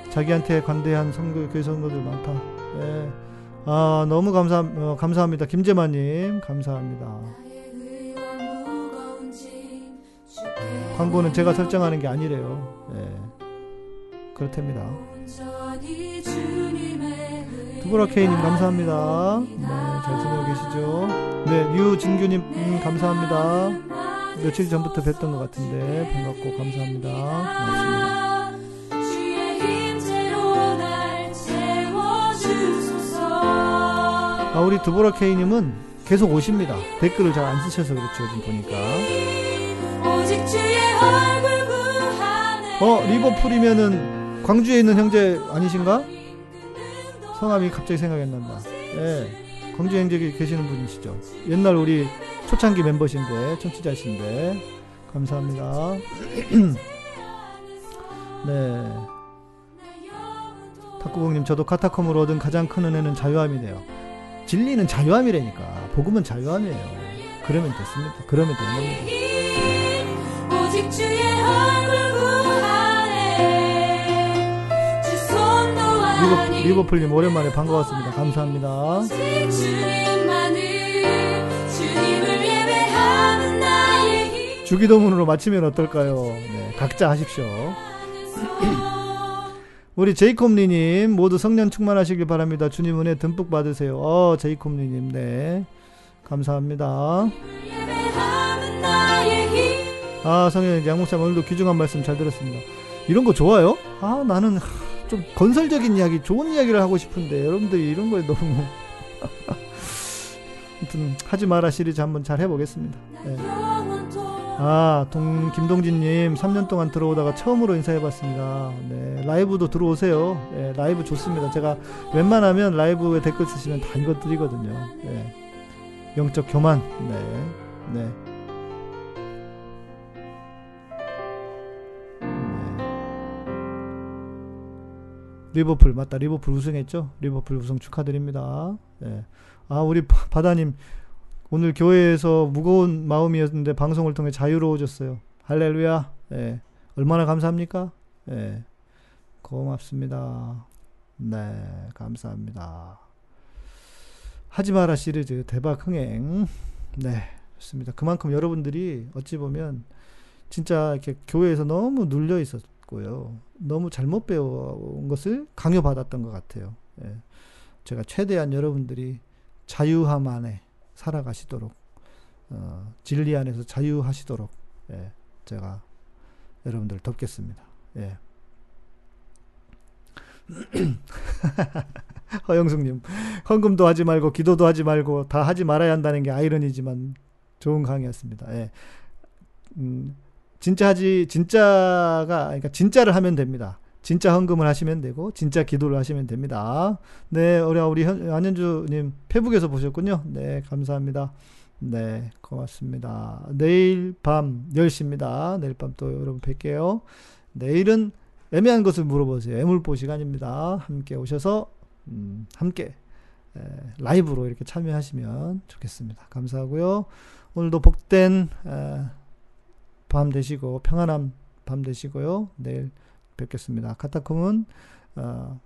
자기한테 관대한 성교, 교회 성도들 많다. 예. 아, 너무 감사, 어, 감사합니다. 김재만님, 감사합니다. 광고는 제가 설정하는 게 아니래요. 예. 그렇답니다. 두보라 K님 감사합니다. 네, 잘 지내고 계시죠? 네, 류진규님 음, 감사합니다. 며칠 전부터 뵀던 것 같은데 반갑고 감사합니다. 고맙습니다. 아, 우리 두보라 K님은 계속 오십니다. 댓글을 잘 안 쓰셔서 그렇죠, 요즘 보니까. 어, 리버풀이면은 광주에 있는 형제 아니신가? 성함이 갑자기 생각이 안 난다. 예. 광주 형제 계시는 분이시죠. 옛날 우리 초창기 멤버신데, 청취자신데. 감사합니다. 네. 탁구공님, 저도 카타콤으로 얻은 가장 큰 은혜는 자유함이네요. 진리는 자유함이라니까. 복음은 자유함이에요. 그러면 됐습니다. 그러면 되는 겁니다. 리버, 리버풀님, 오랜만에 반가웠습니다. 감사합니다. 주기도문으로 마치면 어떨까요? 네, 각자 하십시오. 우리 제이콥리님 모두 성령 충만하시길 바랍니다. 주님 은혜 듬뿍 받으세요. 어, 제이콥리님, 네, 감사합니다. 아, 성령 양목사 오늘도 귀중한 말씀 잘 들었습니다. 이런 거 좋아요? 아, 나는 하, 좀 건설적인 이야기, 좋은 이야기를 하고 싶은데 여러분들이 이런 거에 너무 아무튼 하지 마라 시리즈 한번 잘 해보겠습니다. 네. 아, 동, 김동진님, 3년 동안 들어오다가 처음으로 인사해봤습니다. 네, 라이브도 들어오세요. 네, 라이브 좋습니다. 제가 웬만하면 라이브에 댓글 쓰시면 다 읽어드리거든요. 네, 영적 교만. 네, 네. 리버풀, 맞다. 리버풀 우승했죠? 리버풀 우승 축하드립니다. 네. 아, 우리 바- 바다님, 오늘 교회에서 무거운 마음이었는데 방송을 통해 자유로워졌어요. 할렐루야. 예. 얼마나 감사합니까? 예. 고맙습니다. 네, 감사합니다. 하지 마라 시리즈 대박 흥행. 네, 좋습니다. 그만큼 여러분들이 어찌 보면 진짜 이렇게 교회에서 너무 눌려 있었 고요. 너무 잘못 배워온 것을 강요받았던 것 같아요. 예. 제가 최대한 여러분들이 자유함 안에 살아가시도록, 어, 진리 안에서 자유하시도록, 예, 제가 여러분들 돕겠습니다. 예. 허영숙님, 헌금도 하지 말고 기도도 하지 말고 다 하지 말아야 한다는 게 아이러니지만 좋은 강의였습니다. 예. 음, 진짜 하지 진짜가 그러니까 진짜를 하면 됩니다. 진짜 헌금을 하시면 되고 진짜 기도를 하시면 됩니다. 네, 우리 우리 현- 안현주님 페북에서 보셨군요. 네, 감사합니다. 네, 고맙습니다. 내일 밤 10시입니다. 내일 밤 또 여러분 뵐게요. 내일은 애매한 것을 물어보세요. 애물보 시간입니다. 함께 오셔서 음, 함께 에, 라이브로 이렇게 참여하시면 좋겠습니다. 감사하고요. 오늘도 복된 에, 밤 되시고 평안한 밤 되시고요. 내일 뵙겠습니다. 카타콤은 어,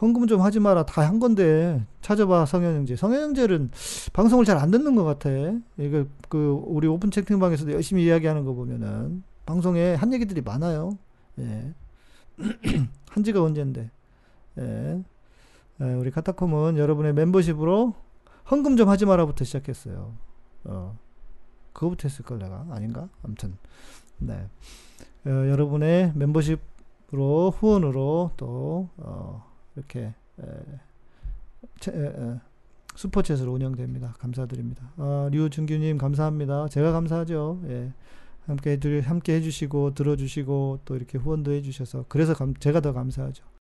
헌금 좀 하지 마라. 다 한 건데 찾아봐 성현영재. 성현영재는 방송을 잘 안 듣는 것 같아. 이거 그 우리 오픈 채팅방에서도 열심히 이야기하는 거 보면은 방송에 한 얘기들이 많아요. 예. 한 지가 언젠데. 예. 예, 우리 카타콤은 여러분의 멤버십으로 헌금 좀 하지 마라부터 시작했어요. 어. 그거부터 했을걸 내가 아닌가? 아무튼 네 어, 여러분의 멤버십으로 후원으로 또 어, 이렇게 에, 채, 에, 에, 슈퍼챗으로 운영됩니다. 감사드립니다. 아, 류준규님 감사합니다. 제가 감사하죠. 예. 함께 해주 함께 해주시고 들어주시고 또 이렇게 후원도 해주셔서 그래서 감, 제가 더 감사하죠.